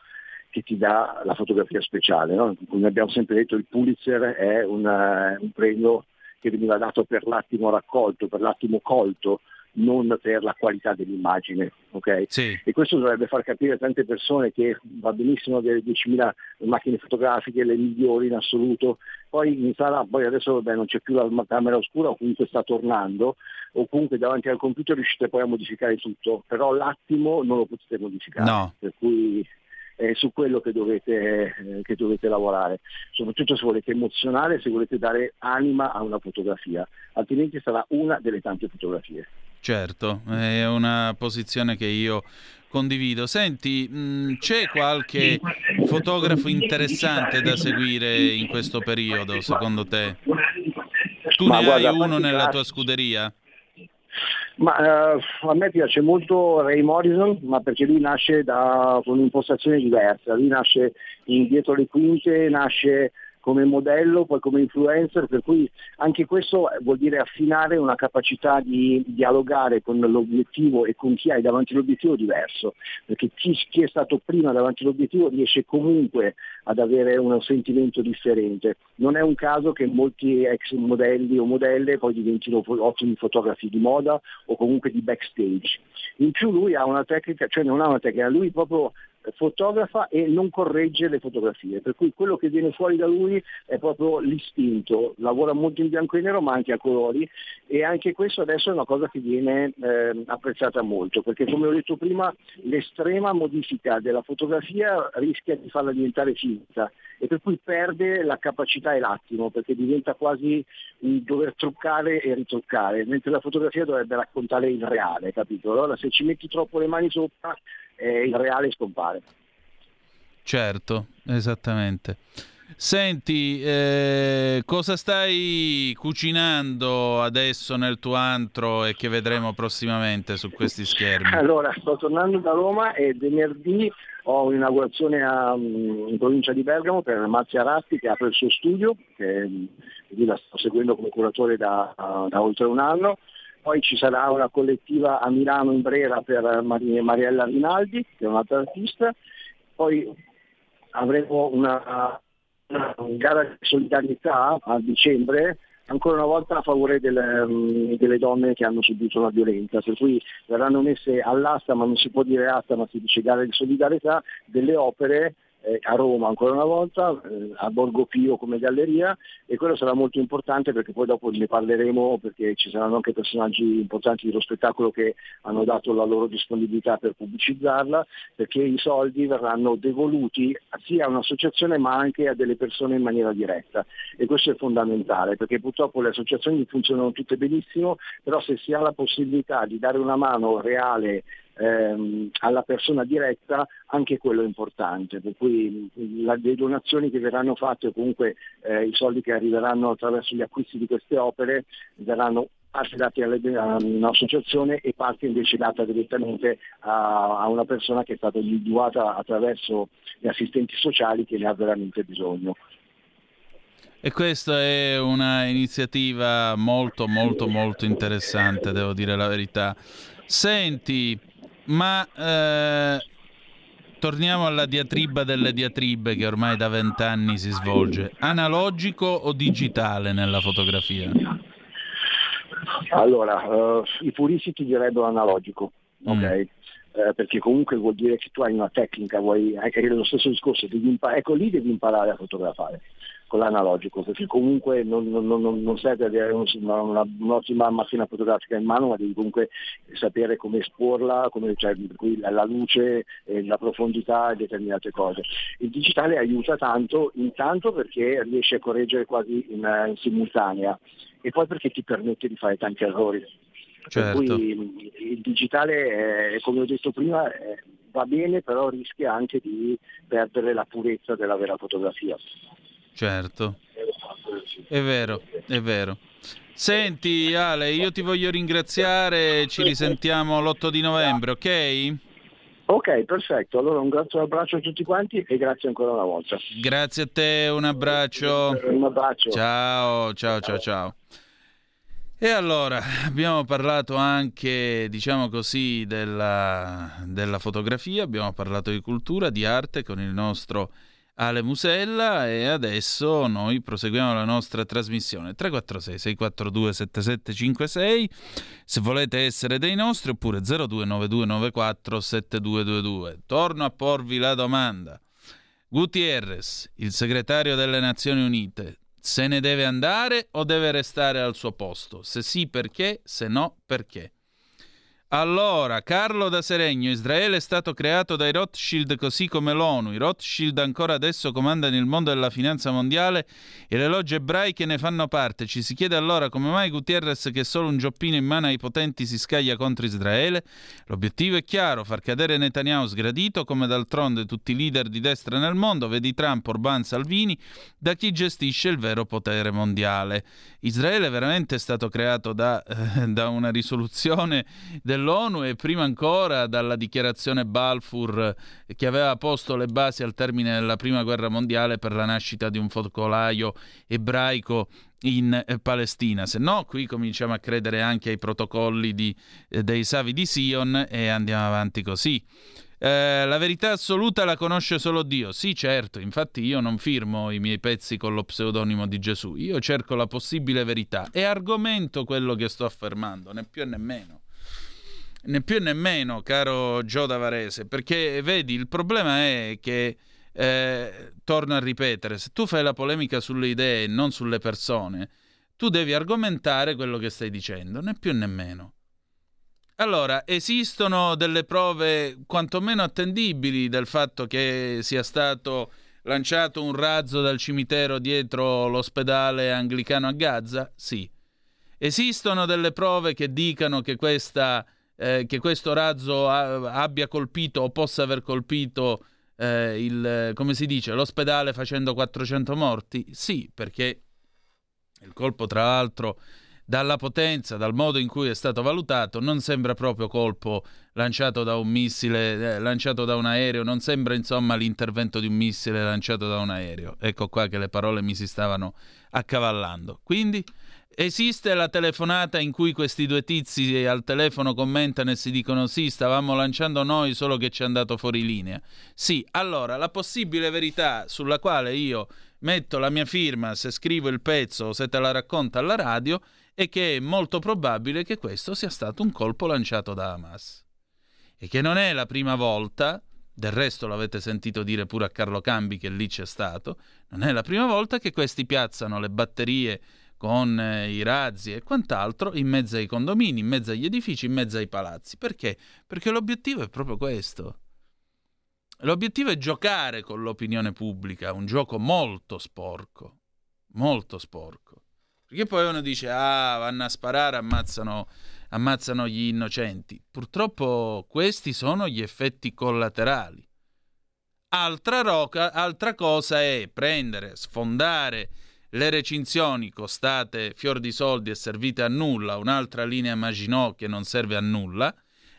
che ti dà la fotografia speciale. No? Come abbiamo sempre detto, il Pulitzer è una, un premio che veniva dato per l'attimo raccolto, per l'attimo colto, non per la qualità dell'immagine. Okay? Sì. E questo dovrebbe far capire a tante persone che va benissimo avere 10.000 macchine fotografiche, le migliori in assoluto, poi in sala, poi adesso vabbè, non c'è più la camera oscura o comunque sta tornando, o comunque davanti al computer riuscite poi a modificare tutto, però l'attimo non lo potete modificare. No. Per cui è su quello che dovete, eh, che dovete lavorare, soprattutto se volete emozionare, se volete dare anima a una fotografia, altrimenti sarà una delle tante fotografie. Certo, è una posizione che io condivido. Senti, mh, c'è qualche fotografo interessante da seguire in questo periodo, secondo te? Tu Ma ne guarda, hai uno nella tua scuderia? Ma eh, a me piace molto Ray Morrison, ma perché lui nasce da, un'impostazione diversa, lui nasce in dietro le quinte, nasce come modello, poi come influencer, per cui anche questo vuol dire affinare una capacità di dialogare con l'obiettivo e con chi hai davanti l'obiettivo diverso, perché chi, chi è stato prima davanti all'obiettivo riesce comunque ad avere un sentimento differente. Non è un caso che molti ex modelli o modelle poi diventino ottimi fotografi di moda o comunque di backstage. In più lui ha una tecnica, cioè non ha una tecnica, lui proprio fotografa e non corregge le fotografie, per cui quello che viene fuori da lui è proprio l'istinto, lavora molto in bianco e nero ma anche a colori. E anche questo adesso è una cosa che viene eh, apprezzata molto, perché come ho detto prima l'estrema modifica della fotografia rischia di farla diventare finta e per cui perde la capacità e l'attimo, perché diventa quasi un dover truccare e ritruccare, mentre la fotografia dovrebbe raccontare il reale, capito? Allora se ci metti troppo le mani sopra eh, il reale scompare. Certo, esattamente. Senti, eh, cosa stai cucinando adesso nel tuo antro e che vedremo prossimamente su questi schermi? Allora, sto tornando da Roma e venerdì ho un'inaugurazione a, mm, in provincia di Bergamo per Marzia Ratti che apre il suo studio, che mm, io la sto seguendo come curatore da, da oltre un anno. Poi ci sarà una collettiva a Milano in Brera per Mari- Mariella Rinaldi, che è un'altra artista. Poi avremo una, una gara di solidarietà a dicembre ancora una volta a favore delle, mm, delle donne che hanno subito una violenza, per cui verranno messe all'asta, ma non si può dire asta, ma si dice gara di solidarietà, delle opere eh, a Roma ancora una volta, eh, a Borgo Pio come galleria e quello sarà molto importante perché poi dopo ne parleremo perché ci saranno anche personaggi importanti dello spettacolo che hanno dato la loro disponibilità per pubblicizzarla perché i soldi verranno devoluti sia a un'associazione ma anche a delle persone in maniera diretta. E questo è fondamentale perché purtroppo le associazioni funzionano tutte benissimo però se si ha la possibilità di dare una mano reale ehm, alla persona diretta anche quello è importante, per cui la, le donazioni che verranno fatte o comunque eh, i soldi che arriveranno attraverso gli acquisti di queste opere verranno parte date alle- a un'associazione e parte invece data direttamente a, a una persona che è stata individuata attraverso gli assistenti sociali che ne ha veramente bisogno. E questa è una iniziativa molto molto molto interessante, devo dire la verità. Senti, ma eh, torniamo alla diatriba delle diatribe che ormai da vent'anni si svolge. Analogico o digitale nella fotografia? Allora, eh, i puristi ti direbbero analogico, ok? Eh, perché comunque vuol dire che tu hai una tecnica, vuoi anche lo stesso discorso, impa- ecco lì devi imparare a fotografare con l'analogico, perché comunque non, non- non- non serve avere un- una- un'ottima macchina fotografica in mano, ma devi comunque sapere come esporla, come, cioè, la, la luce, eh, la profondità e determinate cose. Il digitale aiuta tanto, intanto perché riesce a correggere quasi in, in simultanea e poi perché ti permette di fare tanti errori. Certo. Per cui il digitale, eh, come ho detto prima, eh, va bene, però rischia anche di perdere la purezza della vera fotografia. Certo, è vero, è vero. Senti Ale, io ti voglio ringraziare, ci risentiamo l'8 di novembre, ok? Ok, perfetto. Allora un grazie abbraccio a tutti quanti e grazie ancora una volta. Grazie a te, un abbraccio. Un abbraccio. Ciao, ciao, ciao, ciao. E allora, abbiamo parlato anche, diciamo così, della, della fotografia, abbiamo parlato di cultura, di arte con il nostro Ale Musella e adesso noi proseguiamo la nostra trasmissione. 346 642 7756 se volete essere dei nostri oppure 029294 7222 torno a porvi la domanda. Gutierrez il segretario delle Nazioni Unite se ne deve andare o deve restare al suo posto? Se sì perché? Se no perché allora, Carlo da Seregno, Israele è stato creato dai Rothschild così come l'ONU. I Rothschild ancora adesso comandano il mondo della finanza mondiale e le logge ebraiche ne fanno parte. Ci si chiede allora come mai Gutierrez, che è solo un gioppino in mano ai potenti, si scaglia contro Israele? L'obiettivo è chiaro, far cadere Netanyahu sgradito, come d'altronde tutti i leader di destra nel mondo, vedi Trump, Orban, Salvini, da chi gestisce il vero potere mondiale. Israele veramente è stato creato da, eh, da una risoluzione del dell'ONU e prima ancora dalla dichiarazione Balfour che aveva posto le basi al termine della prima guerra mondiale per la nascita di un focolaio ebraico in eh, Palestina. Se no, qui cominciamo a credere anche ai protocolli di, eh, dei Savi di Sion e andiamo avanti così. Eh, la verità assoluta la conosce solo Dio. Sì, certo, infatti io non firmo i miei pezzi con lo pseudonimo di Gesù, io cerco la possibile verità e argomento quello che sto affermando, né più né meno né più né meno, caro Gio Davarese, perché vedi, il problema è che, eh, torno a ripetere, se tu fai la polemica sulle idee e non sulle persone, tu devi argomentare quello che stai dicendo, né più né meno. Allora, esistono delle prove quantomeno attendibili del fatto che sia stato lanciato un razzo dal cimitero dietro l'ospedale anglicano a Gaza? Sì. Esistono delle prove che dicano che questa eh, che questo razzo a- abbia colpito o possa aver colpito eh, il, come si dice, l'ospedale facendo 400 morti? Sì, perché il colpo, tra l'altro, dalla potenza, dal modo in cui è stato valutato, non sembra proprio colpo lanciato da un missile, eh, lanciato da un aereo, non sembra insomma l'intervento di un missile lanciato da un aereo. Ecco qua che le parole mi si stavano accavallando. Quindi Esiste la telefonata in cui questi due tizi al telefono commentano e si dicono sì, stavamo lanciando noi, solo che ci è andato fuori linea. Sì, allora la possibile verità sulla quale io metto la mia firma se scrivo il pezzo o se te la racconto alla radio è che è molto probabile che questo sia stato un colpo lanciato da Hamas. E che non è la prima volta, del resto l'avete sentito dire pure a Carlo Cambi che lì c'è stato, non è la prima volta che questi piazzano le batterie con eh, i razzi e quant'altro in mezzo ai condomini, in mezzo agli edifici, in mezzo ai palazzi. Perché? Perché l'obiettivo è proprio questo. L'obiettivo è giocare con l'opinione pubblica, un gioco molto sporco, molto sporco. Perché poi uno dice, ah, vanno a sparare, ammazzano, ammazzano gli innocenti. Purtroppo questi sono gli effetti collaterali. Altra, roca, altra cosa è prendere, sfondare le recinzioni costate fior di soldi e servite a nulla, un'altra linea Maginot che non serve a nulla,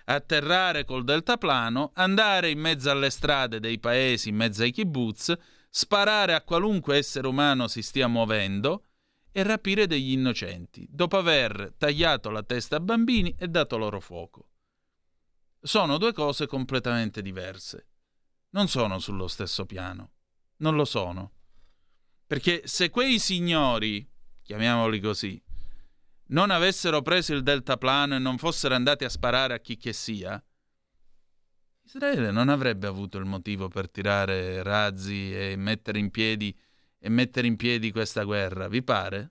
atterrare col deltaplano, andare in mezzo alle strade dei paesi, in mezzo ai kibbutz, sparare a qualunque essere umano si stia muovendo e rapire degli innocenti, dopo aver tagliato la testa a bambini e dato loro fuoco. Sono due cose completamente diverse. Non sono sullo stesso piano. Non lo sono. Perché se quei signori, chiamiamoli così, non avessero preso il deltaplano e non fossero andati a sparare a chi che sia, Israele non avrebbe avuto il motivo per tirare razzi e mettere in piedi, e mettere in piedi questa guerra, vi pare?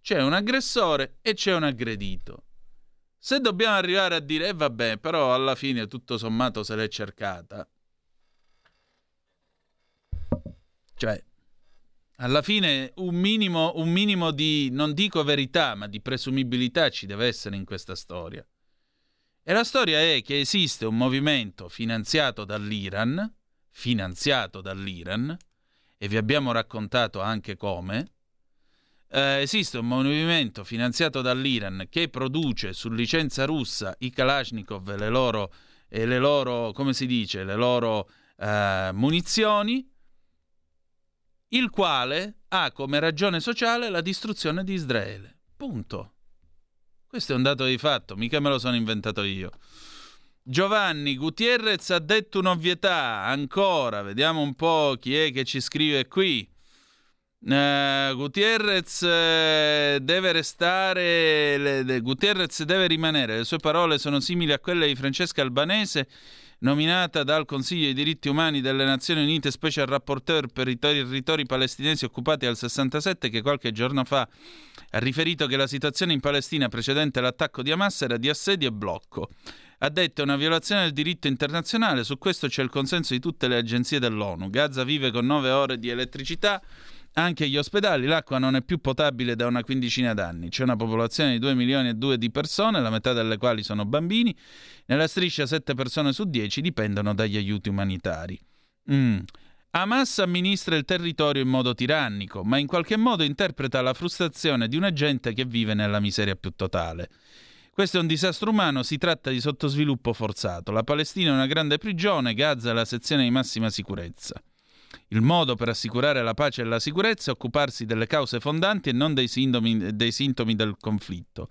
C'è un aggressore e c'è un aggredito. Se dobbiamo arrivare a dire, eh vabbè, però alla fine tutto sommato se l'è cercata, Cioè, alla fine un minimo, un minimo di, non dico verità, ma di presumibilità ci deve essere in questa storia. E la storia è che esiste un movimento finanziato dall'Iran, finanziato dall'Iran, e vi abbiamo raccontato anche come, eh, esiste un movimento finanziato dall'Iran che produce su licenza russa i Kalashnikov e le loro, e le loro come si dice, le loro eh, munizioni, il quale ha come ragione sociale la distruzione di Israele. Punto. Questo è un dato di fatto, mica me lo sono inventato io. Giovanni Gutierrez ha detto un'ovvietà, ancora, vediamo un po' chi è che ci scrive qui. Uh, Gutierrez uh, deve restare, le, le, Gutierrez deve rimanere, le sue parole sono simili a quelle di Francesca Albanese, nominata dal Consiglio dei diritti umani delle Nazioni Unite Special Rapporteur per i territori palestinesi occupati dal 67, che qualche giorno fa ha riferito che la situazione in Palestina precedente all'attacco di Hamas era di assedio e blocco. Ha detto è una violazione del diritto internazionale, su questo c'è il consenso di tutte le agenzie dell'ONU. Gaza vive con 9 ore di elettricità anche agli ospedali l'acqua non è più potabile da una quindicina d'anni. C'è una popolazione di 2 milioni e 2 di persone, la metà delle quali sono bambini. Nella striscia 7 persone su 10 dipendono dagli aiuti umanitari. Mm. Hamas amministra il territorio in modo tirannico, ma in qualche modo interpreta la frustrazione di una gente che vive nella miseria più totale. Questo è un disastro umano, si tratta di sottosviluppo forzato. La Palestina è una grande prigione, Gaza è la sezione di massima sicurezza. Il modo per assicurare la pace e la sicurezza è occuparsi delle cause fondanti e non dei, sintomi, dei sintomi del conflitto.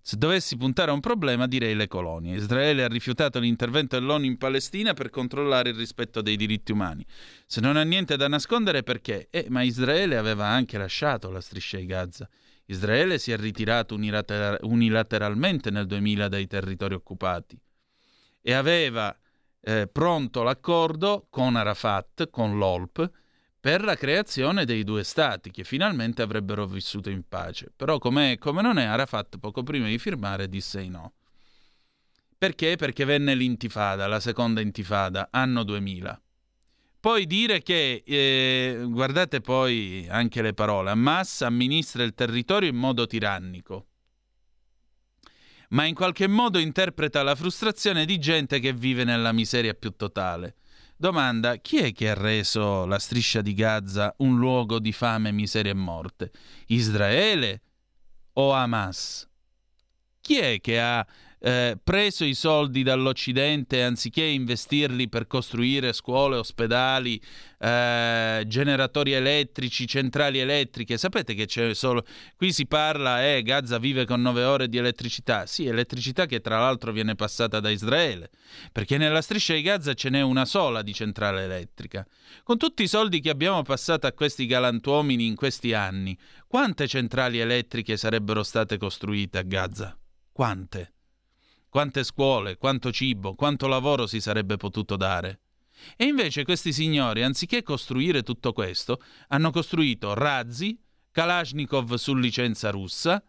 Se dovessi puntare a un problema, direi le colonie. Israele ha rifiutato l'intervento dell'ONU in Palestina per controllare il rispetto dei diritti umani. Se non ha niente da nascondere, perché? Eh, ma Israele aveva anche lasciato la striscia di Gaza. Israele si è ritirato unilater- unilateralmente nel 2000 dai territori occupati e aveva eh, pronto l'accordo con Arafat, con l'OLP, per la creazione dei due stati che finalmente avrebbero vissuto in pace. Però come non è, Arafat poco prima di firmare disse di no. Perché? Perché venne l'intifada, la seconda intifada, anno 2000. Poi dire che, eh, guardate poi anche le parole, Hamas amministra il territorio in modo tirannico ma in qualche modo interpreta la frustrazione di gente che vive nella miseria più totale. Domanda: chi è che ha reso la striscia di Gaza un luogo di fame, miseria e morte? Israele o Hamas? Chi è che ha eh, preso i soldi dall'Occidente anziché investirli per costruire scuole, ospedali, eh, generatori elettrici, centrali elettriche. Sapete che c'è solo... Qui si parla, eh, Gaza vive con 9 ore di elettricità. Sì, elettricità che tra l'altro viene passata da Israele, perché nella striscia di Gaza ce n'è una sola di centrale elettrica. Con tutti i soldi che abbiamo passato a questi galantuomini in questi anni, quante centrali elettriche sarebbero state costruite a Gaza? Quante? Quante scuole, quanto cibo, quanto lavoro si sarebbe potuto dare? E invece questi signori, anziché costruire tutto questo, hanno costruito razzi, Kalashnikov su licenza russa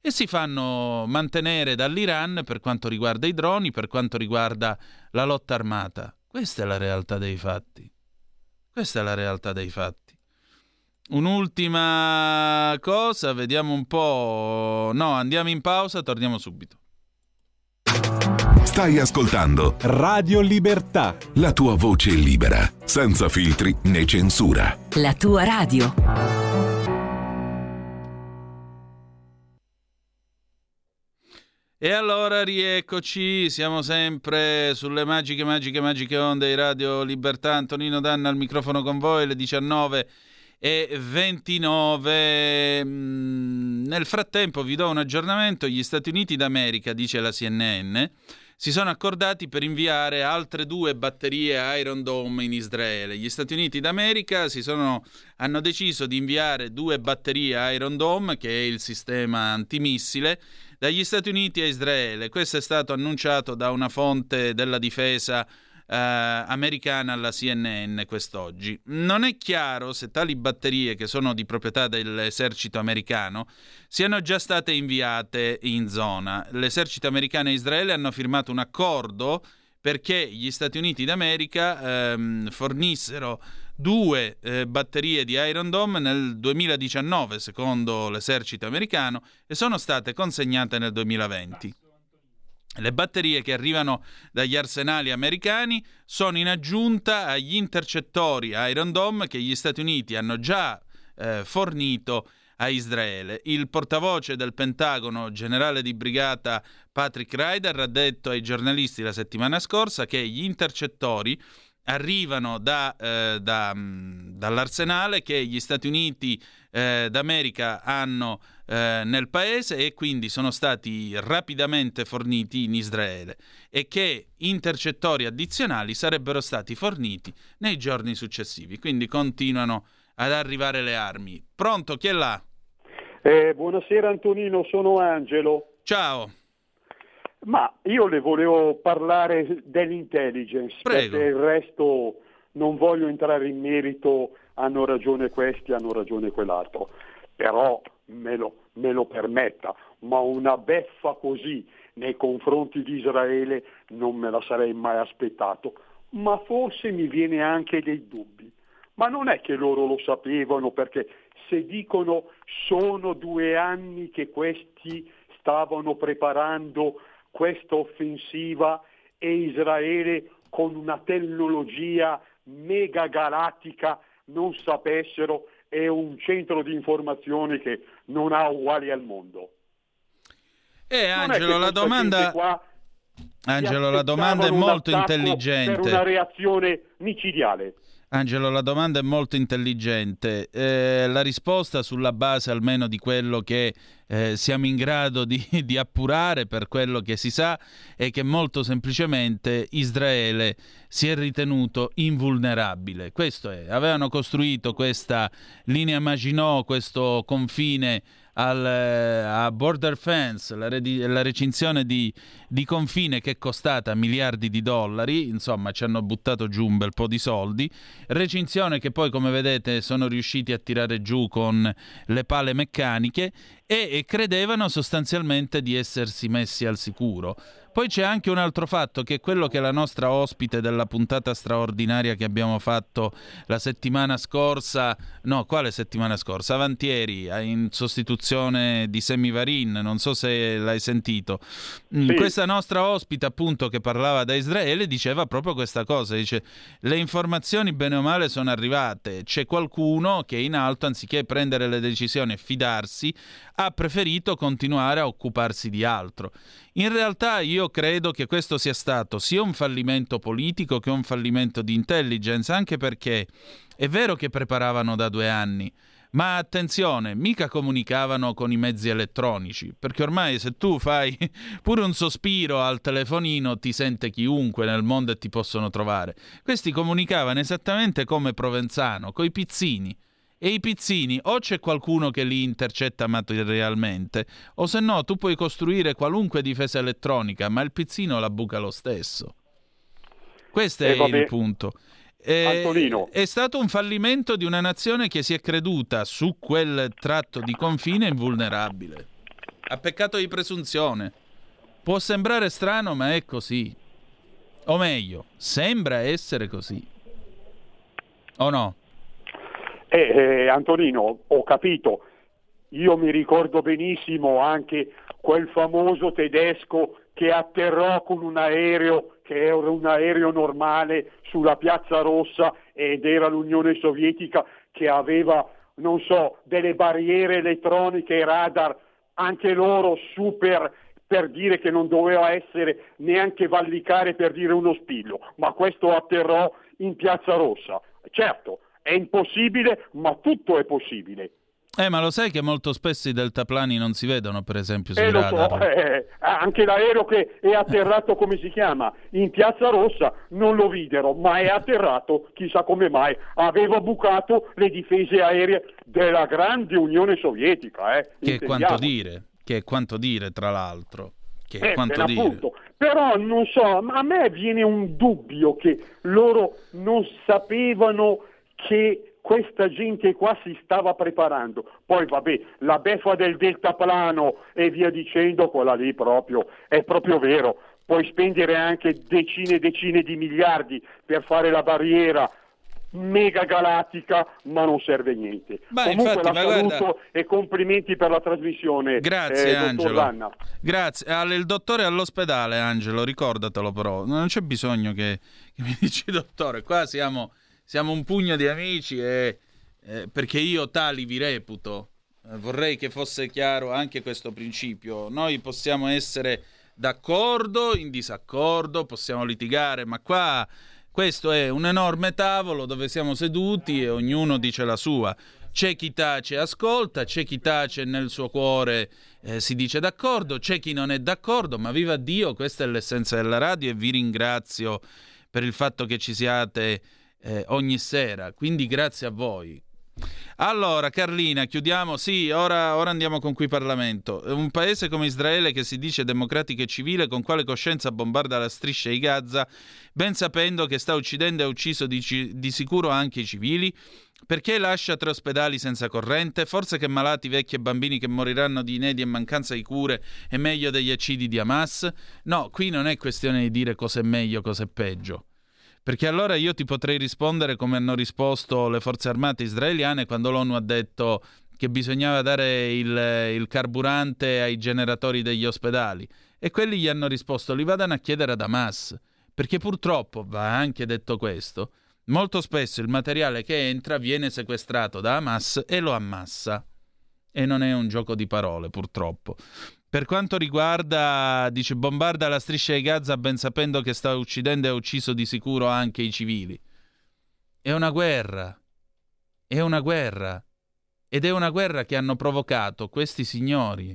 e si fanno mantenere dall'Iran per quanto riguarda i droni, per quanto riguarda la lotta armata. Questa è la realtà dei fatti. Questa è la realtà dei fatti. Un'ultima cosa, vediamo un po'. No, andiamo in pausa, torniamo subito. Stai ascoltando Radio Libertà. La tua voce libera, senza filtri né censura. La tua radio. E allora rieccoci, siamo sempre sulle magiche, magiche, magiche onde di Radio Libertà. Antonino Danna al microfono con voi, le 19 e 29. Mm, nel frattempo vi do un aggiornamento. Gli Stati Uniti d'America, dice la CNN, si sono accordati per inviare altre due batterie Iron Dome in Israele. Gli Stati Uniti d'America sono, hanno deciso di inviare due batterie Iron Dome, che è il sistema antimissile, dagli Stati Uniti a Israele. Questo è stato annunciato da una fonte della difesa eh, americana alla CNN quest'oggi. Non è chiaro se tali batterie, che sono di proprietà dell'esercito americano, siano già state inviate in zona. L'esercito americano e Israele hanno firmato un accordo perché gli Stati Uniti d'America ehm, fornissero due eh, batterie di Iron Dome nel 2019, secondo l'esercito americano, e sono state consegnate nel 2020. Le batterie che arrivano dagli arsenali americani sono in aggiunta agli intercettori Iron Dome che gli Stati Uniti hanno già eh, fornito a Israele. Il portavoce del Pentagono, generale di brigata Patrick Ryder, ha detto ai giornalisti la settimana scorsa che gli intercettori arrivano da, eh, da, mm, dall'arsenale che gli Stati Uniti eh, d'America hanno eh, nel paese e quindi sono stati rapidamente forniti in Israele e che intercettori addizionali sarebbero stati forniti nei giorni successivi. Quindi continuano ad arrivare le armi. Pronto, chi è là? Eh, buonasera Antonino, sono Angelo. Ciao. Ma io le volevo parlare dell'intelligence, Prego. perché il resto non voglio entrare in merito, hanno ragione questi, hanno ragione quell'altro, però me lo, me lo permetta, ma una beffa così nei confronti di Israele non me la sarei mai aspettato, ma forse mi viene anche dei dubbi. Ma non è che loro lo sapevano perché se dicono sono due anni che questi stavano preparando questa offensiva e Israele con una tecnologia mega galattica non sapessero è un centro di informazione che non ha uguali al mondo. Eh, Angelo, la domanda... Angelo, la domanda è molto intelligente. Per una reazione micidiale. Angelo, la domanda è molto intelligente. Eh, la risposta sulla base almeno di quello che eh, siamo in grado di, di appurare per quello che si sa è che molto semplicemente Israele si è ritenuto invulnerabile. Questo è. Avevano costruito questa linea Maginot, questo confine al, eh, a border fence, la, redi- la recinzione di, di confine che è costata miliardi di dollari, insomma ci hanno buttato giù un bel po' di soldi, recinzione che poi come vedete sono riusciti a tirare giù con le pale meccaniche e, credevano sostanzialmente di essersi messi al sicuro. Poi c'è anche un altro fatto che è quello che la nostra ospite della puntata straordinaria che abbiamo fatto la settimana scorsa, no, quale settimana scorsa? Avantieri, in sostituzione di Semivarin, non so se l'hai sentito. Mm, Sì. Questa nostra ospite appunto che parlava da Israele diceva proprio questa cosa, dice le informazioni bene o male sono arrivate, c'è qualcuno che in alto anziché prendere le decisioni e fidarsi ha preferito continuare a occuparsi di altro. In realtà io credo che questo sia stato sia un fallimento politico che un fallimento di intelligence, anche perché è vero che preparavano da due anni, ma attenzione, mica comunicavano con i mezzi elettronici, perché ormai se tu fai pure un sospiro al telefonino ti sente chiunque nel mondo e ti possono trovare. Questi comunicavano esattamente come Provenzano, coi pizzini. E i pizzini o c'è qualcuno che li intercetta materialmente, o se no tu puoi costruire qualunque difesa elettronica, ma il pizzino la buca lo stesso. Questo Eh, è vabbè. il punto. Antonino. È stato un fallimento di una nazione che si è creduta su quel tratto di confine invulnerabile. Ha peccato di presunzione. Può sembrare strano, ma è così. O meglio, sembra essere così. O no? Eh, eh, Antonino, ho capito. Io mi ricordo benissimo anche quel famoso tedesco che atterrò con un aereo che era un aereo normale sulla Piazza Rossa ed era l'Unione Sovietica che aveva, non so, delle barriere elettroniche e radar, anche loro super per dire che non doveva essere neanche vallicare per dire uno spillo, ma questo atterrò in Piazza Rossa. Certo, è impossibile, ma tutto è possibile. Eh, ma lo sai che molto spesso i deltaplani non si vedono, per esempio, sui Eh, lo so, radar? eh, anche l'aereo che è atterrato, come si chiama, in Piazza Rossa non lo videro, ma è atterrato, chissà come mai, aveva bucato le difese aeree della grande Unione Sovietica. Eh, Che è quanto dire, che è quanto dire, tra l'altro. Che è Eh, quanto dire. appunto. Però non so, ma a me viene un dubbio che loro non sapevano che questa gente qua si stava preparando. Poi vabbè, la beffa del deltaplano e via dicendo, quella lì proprio, è proprio vero. Puoi spendere anche decine e decine di miliardi per fare la barriera mega galattica, ma non serve niente. Ma Comunque infatti, la saluto guarda- e complimenti per la trasmissione. Grazie, eh, Angelo. Lanna. Grazie. Il dottore all'ospedale, Angelo, ricordatelo però. Non c'è bisogno che, che mi dici dottore. Qua siamo, siamo un pugno di amici e eh, perché io tali vi reputo. Eh, vorrei che fosse chiaro anche questo principio. Noi possiamo essere d'accordo, in disaccordo, possiamo litigare, ma qua questo è un enorme tavolo dove siamo seduti e ognuno dice la sua. C'è chi tace e ascolta, c'è chi tace nel suo cuore eh, si dice d'accordo, c'è chi non è d'accordo, ma viva Dio, questa è l'essenza della radio e vi ringrazio per il fatto che ci siate eh, ogni sera, quindi grazie a voi. Allora, Carlina, chiudiamo. Sì, ora, ora, andiamo con qui Parlamento. Un paese come Israele che si dice democratico e civile, con quale coscienza bombarda la striscia di Gaza, ben sapendo che sta uccidendo e ha ucciso di, di sicuro anche i civili? Perché lascia tre ospedali senza corrente? Forse che malati, vecchi e bambini che moriranno di inedi e mancanza di cure è meglio degli accidi di Hamas? No, qui non è questione di dire cosa è meglio, cosa è peggio. Perché allora io ti potrei rispondere come hanno risposto le forze armate israeliane quando l'ONU ha detto che bisognava dare il, il carburante ai generatori degli ospedali. E quelli gli hanno risposto li vadano a chiedere ad Hamas. Perché purtroppo, va anche detto questo, molto spesso il materiale che entra viene sequestrato da Hamas e lo ammassa. E non è un gioco di parole, purtroppo. Per quanto riguarda, dice, bombarda la striscia di Gaza ben sapendo che sta uccidendo e ha ucciso di sicuro anche i civili. È una guerra. È una guerra. Ed è una guerra che hanno provocato questi signori.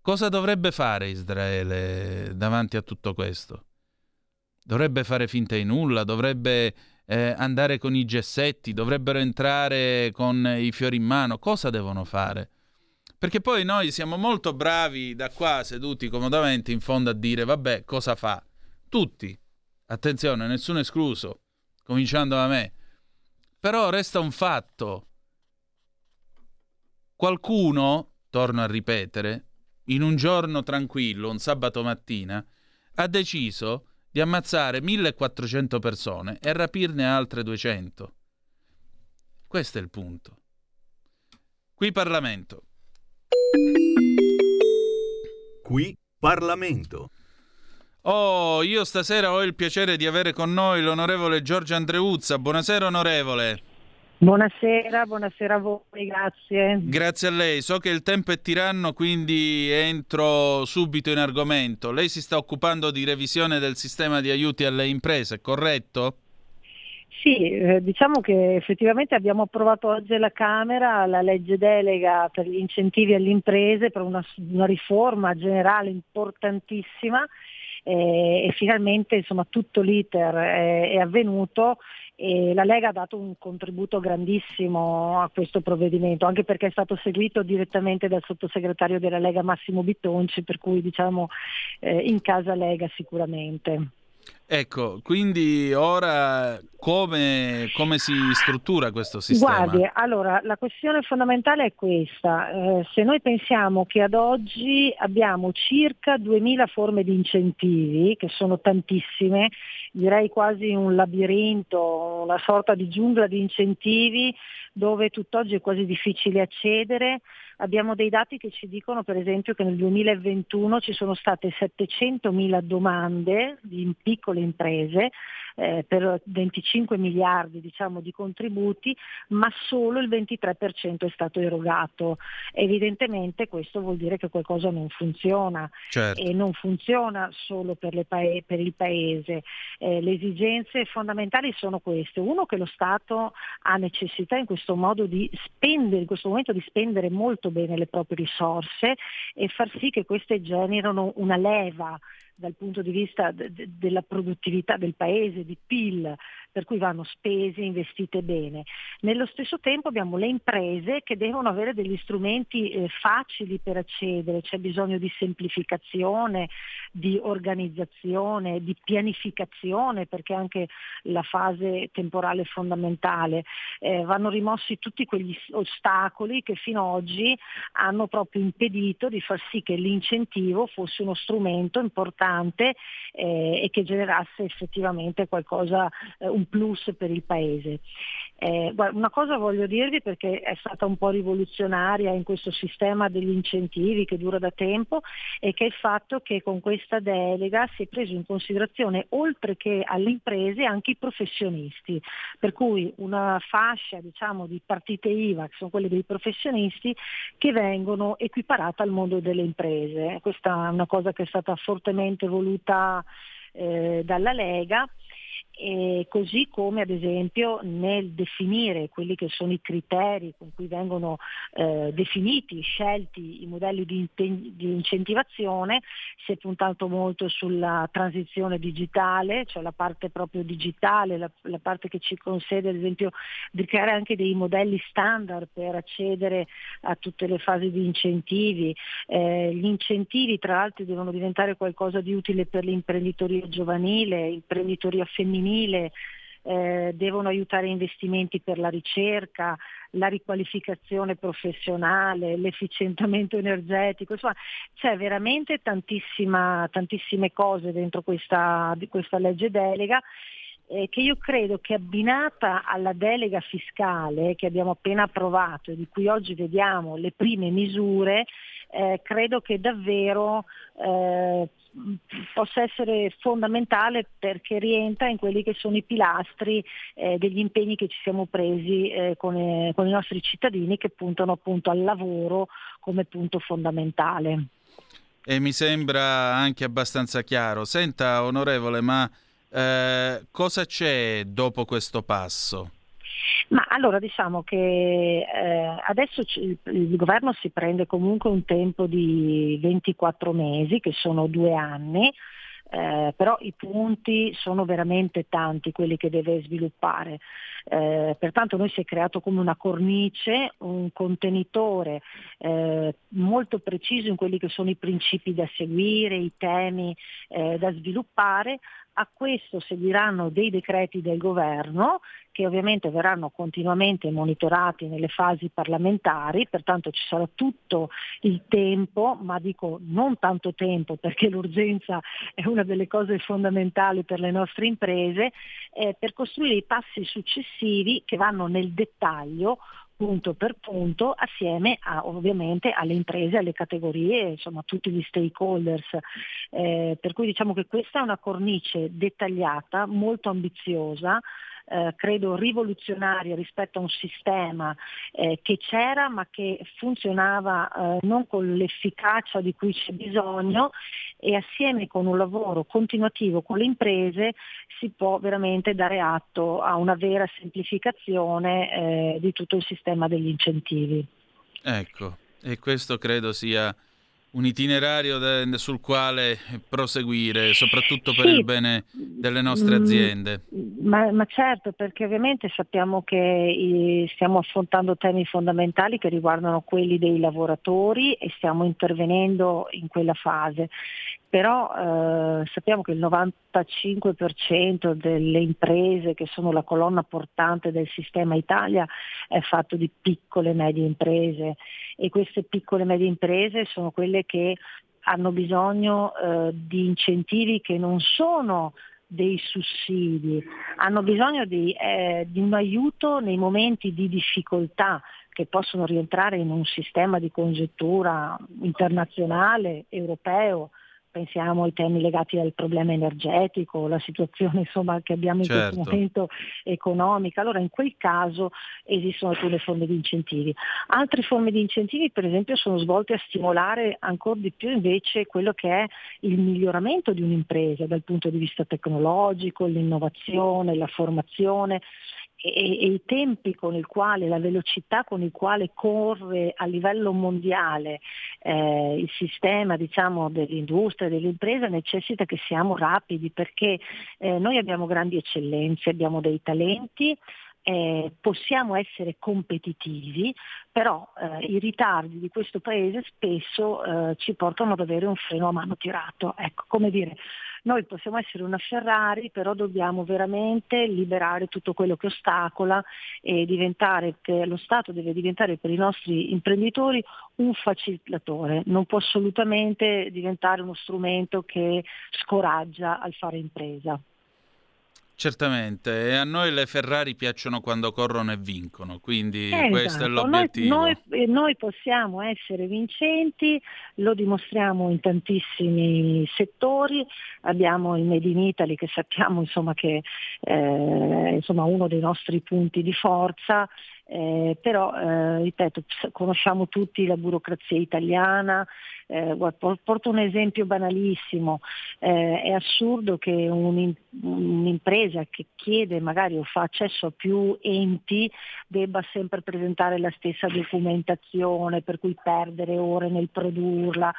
Cosa dovrebbe fare Israele davanti a tutto questo? Dovrebbe fare finta di nulla, dovrebbe eh, andare con i gessetti, dovrebbero entrare con i fiori in mano. Cosa devono fare? Perché poi noi siamo molto bravi da qua seduti comodamente in fondo a dire vabbè cosa fa? Tutti, attenzione, nessuno escluso, cominciando da me. Però resta un fatto. Qualcuno, torno a ripetere, in un giorno tranquillo, un sabato mattina, ha deciso di ammazzare 1400 persone e rapirne altre 200. Questo è il punto. Qui Parlamento. Qui Parlamento. Oh, io stasera ho il piacere di avere con noi l'onorevole Giorgio Andreuzza. Buonasera onorevole. Buonasera, buonasera a voi, grazie. Grazie a lei. So che il tempo è tiranno, quindi entro subito in argomento. Lei si sta occupando di revisione del sistema di aiuti alle imprese, corretto? Sì, eh, diciamo che effettivamente abbiamo approvato oggi alla Camera la legge delega per gli incentivi alle imprese, per una, una riforma generale importantissima eh, e finalmente insomma, tutto l'iter è, è avvenuto e la Lega ha dato un contributo grandissimo a questo provvedimento, anche perché è stato seguito direttamente dal sottosegretario della Lega Massimo Bittonci, per cui diciamo eh, in casa Lega sicuramente. Ecco, quindi ora come, come, si struttura questo sistema? Guardi, allora la questione fondamentale è questa. Eh, se noi pensiamo che ad oggi abbiamo circa 2000 forme di incentivi, che sono tantissime, direi quasi un labirinto, una sorta di giungla di incentivi dove tutt'oggi è quasi difficile accedere, Abbiamo dei dati che ci dicono per esempio che nel 2021 ci sono state 700.000 domande di piccole imprese eh, per 25 miliardi diciamo, di contributi, ma solo il 23% è stato erogato. Evidentemente questo vuol dire che qualcosa non funziona certo. e non funziona solo per, pae- per il Paese. Eh, le esigenze fondamentali sono queste. Uno che lo Stato ha necessità in questo modo di spendere, in questo momento di spendere molto bene le proprie risorse e far sì che queste generino una leva dal punto di vista de- de- della produttività del paese, di PIL, per cui vanno spese, investite bene. Nello stesso tempo abbiamo le imprese che devono avere degli strumenti eh, facili per accedere, c'è bisogno di semplificazione, di organizzazione, di pianificazione, perché anche la fase temporale è fondamentale. Eh, vanno rimossi tutti quegli ostacoli che fino ad oggi hanno proprio impedito di far sì che l'incentivo fosse uno strumento importante eh, e che generasse effettivamente qualcosa, eh, un plus per il Paese. Eh, una cosa voglio dirvi perché è stata un po' rivoluzionaria in questo sistema degli incentivi che dura da tempo e che è il fatto che con questa delega si è preso in considerazione oltre che alle imprese anche i professionisti, per cui una fascia diciamo, di partite IVA che sono quelle dei professionisti che vengono equiparate al mondo delle imprese. Questa è una cosa che è stata fortemente voluta eh, dalla Lega e così come ad esempio nel definire quelli che sono i criteri con cui vengono eh, definiti, scelti i modelli di, di, incentivazione, si è puntato molto sulla transizione digitale, cioè la parte proprio digitale, la, la parte che ci concede ad esempio di creare anche dei modelli standard per accedere a tutte le fasi di incentivi. Eh, gli incentivi tra l'altro devono diventare qualcosa di utile per l'imprenditoria giovanile, imprenditoria femminile femminile, eh, devono aiutare investimenti per la ricerca, la riqualificazione professionale, l'efficientamento energetico, insomma c'è veramente tantissime cose dentro questa, questa legge delega eh, che io credo che abbinata alla delega fiscale che abbiamo appena approvato e di cui oggi vediamo le prime misure, eh, credo che davvero eh, possa essere fondamentale perché rientra in quelli che sono i pilastri eh, degli impegni che ci siamo presi eh, con, eh, con, i nostri cittadini che puntano appunto al lavoro come punto fondamentale. E mi sembra anche abbastanza chiaro. Senta, onorevole, ma eh, cosa c'è dopo questo passo? Ma allora diciamo che eh, adesso c- il governo si prende comunque un tempo di 24 mesi, che sono due anni, eh, però i punti sono veramente tanti quelli che deve sviluppare. Eh, pertanto noi si è creato come una cornice, un contenitore eh, molto preciso in quelli che sono i principi da seguire, i temi eh, da sviluppare, a questo seguiranno dei decreti del governo che ovviamente verranno continuamente monitorati nelle fasi parlamentari, pertanto ci sarà tutto il tempo, ma dico non tanto tempo perché l'urgenza è una delle cose fondamentali per le nostre imprese, eh, per costruire i passi successivi che vanno nel dettaglio punto per punto assieme a, ovviamente alle imprese, alle categorie, insomma a tutti gli stakeholders. Eh, per cui diciamo che questa è una cornice dettagliata, molto ambiziosa, eh, credo rivoluzionaria rispetto a un sistema eh, che c'era ma che funzionava eh, non con l'efficacia di cui c'è bisogno e assieme con un lavoro continuativo con le imprese si può veramente dare atto a una vera semplificazione eh, di tutto il sistema degli incentivi. Ecco, e questo credo sia un itinerario de- sul quale proseguire, soprattutto per sì. il bene delle nostre mm, aziende. Ma, ma, certo, perché ovviamente sappiamo che i, stiamo affrontando temi fondamentali che riguardano quelli dei lavoratori e stiamo intervenendo in quella fase però eh, sappiamo che il 95% delle imprese che sono la colonna portante del sistema Italia è fatto di piccole e medie imprese. E queste piccole e medie imprese sono quelle che hanno bisogno eh, di incentivi che non sono dei sussidi, hanno bisogno di, eh, di un aiuto nei momenti di difficoltà che possono rientrare in un sistema di congettura internazionale, europeo, pensiamo ai temi legati al problema energetico, la situazione insomma, che abbiamo in certo. questo momento economica, allora in quel caso esistono alcune forme di incentivi. Altre forme di incentivi per esempio sono svolte a stimolare ancora di più invece quello che è il miglioramento di un'impresa dal punto di vista tecnologico, l'innovazione, la formazione e, e, i tempi con il quale, la velocità con il quale corre a livello mondiale eh, il sistema diciamo, dell'industria dell'impresa necessita che siamo rapidi perché eh, noi abbiamo grandi eccellenze, abbiamo dei talenti, eh, possiamo essere competitivi, però eh, i ritardi di questo paese spesso eh, ci portano ad avere un freno a mano tirato. Ecco, come dire, noi possiamo essere una Ferrari, però dobbiamo veramente liberare tutto quello che ostacola e diventare, lo Stato deve diventare per i nostri imprenditori un facilitatore, non può assolutamente diventare uno strumento che scoraggia al fare impresa. Certamente, e a noi le Ferrari piacciono quando corrono e vincono, quindi eh, questo esatto. è l'obiettivo. Noi, noi, noi, possiamo essere vincenti, lo dimostriamo in tantissimi settori, abbiamo il Made in Italy che sappiamo insomma, che è eh, uno dei nostri punti di forza, eh, però eh, ripeto, conosciamo tutti la burocrazia italiana, Eh, porto un esempio banalissimo, eh, è assurdo che un, un'impresa che chiede magari o fa accesso a più enti debba sempre presentare la stessa documentazione per cui perdere ore nel produrla.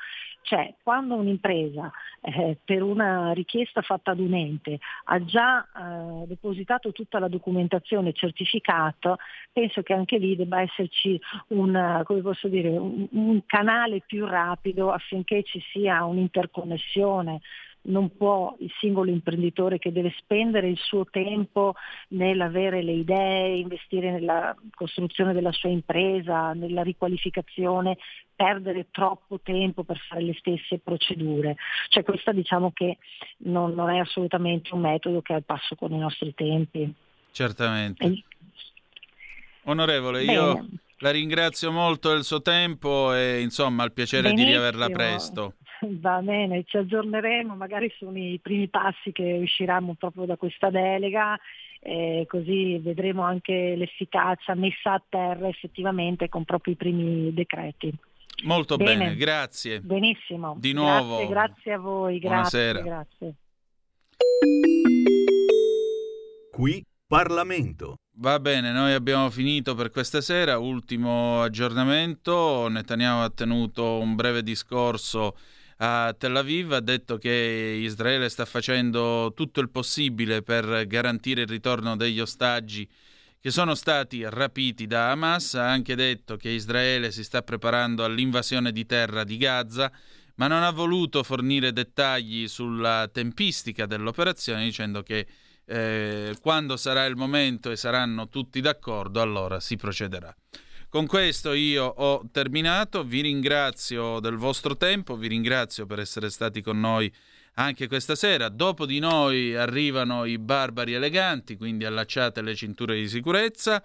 Cioè, quando un'impresa eh, per una richiesta fatta ad un ente ha già eh, depositato tutta la documentazione certificato, penso che anche lì debba esserci un, dire, un, un canale più rapido affinché ci sia un'interconnessione non può il singolo imprenditore che deve spendere il suo tempo nell'avere le idee, investire nella costruzione della sua impresa, nella riqualificazione, perdere troppo tempo per fare le stesse procedure. Cioè questa diciamo che non, non è assolutamente un metodo che è al passo con i nostri tempi. Certamente. E... Onorevole, Bene. io la ringrazio molto del suo tempo e insomma al piacere Benissimo. di riaverla presto. Va bene, ci aggiorneremo, magari sono i primi passi che usciranno proprio da questa delega, eh, così vedremo anche l'efficacia messa a terra effettivamente con proprio i primi decreti. Molto bene, bene grazie. Benissimo. Di nuovo. Grazie, grazie a voi, Buonasera. grazie. Qui Parlamento. Va bene, noi abbiamo finito per questa sera. Ultimo aggiornamento. Netanyahu ha tenuto un breve discorso a Tel Aviv, ha detto che Israele sta facendo tutto il possibile per garantire il ritorno degli ostaggi che sono stati rapiti da Hamas, ha anche detto che Israele si sta preparando all'invasione di terra di Gaza, ma non ha voluto fornire dettagli sulla tempistica dell'operazione, dicendo che eh, quando sarà il momento e saranno tutti d'accordo, allora si procederà. Con questo io ho terminato, vi ringrazio del vostro tempo, vi ringrazio per essere stati con noi anche questa sera. Dopo di noi arrivano i barbari eleganti, quindi allacciate le cinture di sicurezza.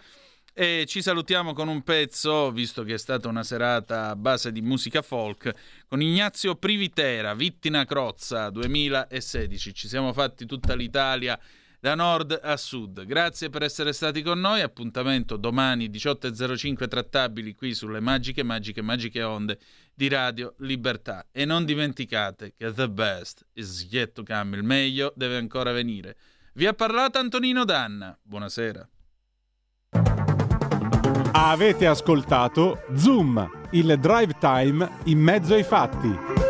E ci salutiamo con un pezzo, visto che è stata una serata a base di musica folk, con Ignazio Privitera, Vittina Crozza 2016. Ci siamo fatti tutta l'Italia da nord a sud. Grazie per essere stati con noi. Appuntamento domani 18.05 trattabili qui sulle magiche, magiche, magiche onde di Radio Libertà. E non dimenticate che the best is yet to come. Il meglio deve ancora venire. Vi ha parlato Antonino Danna. Buonasera. Avete ascoltato Zoom, il drive time in mezzo ai fatti.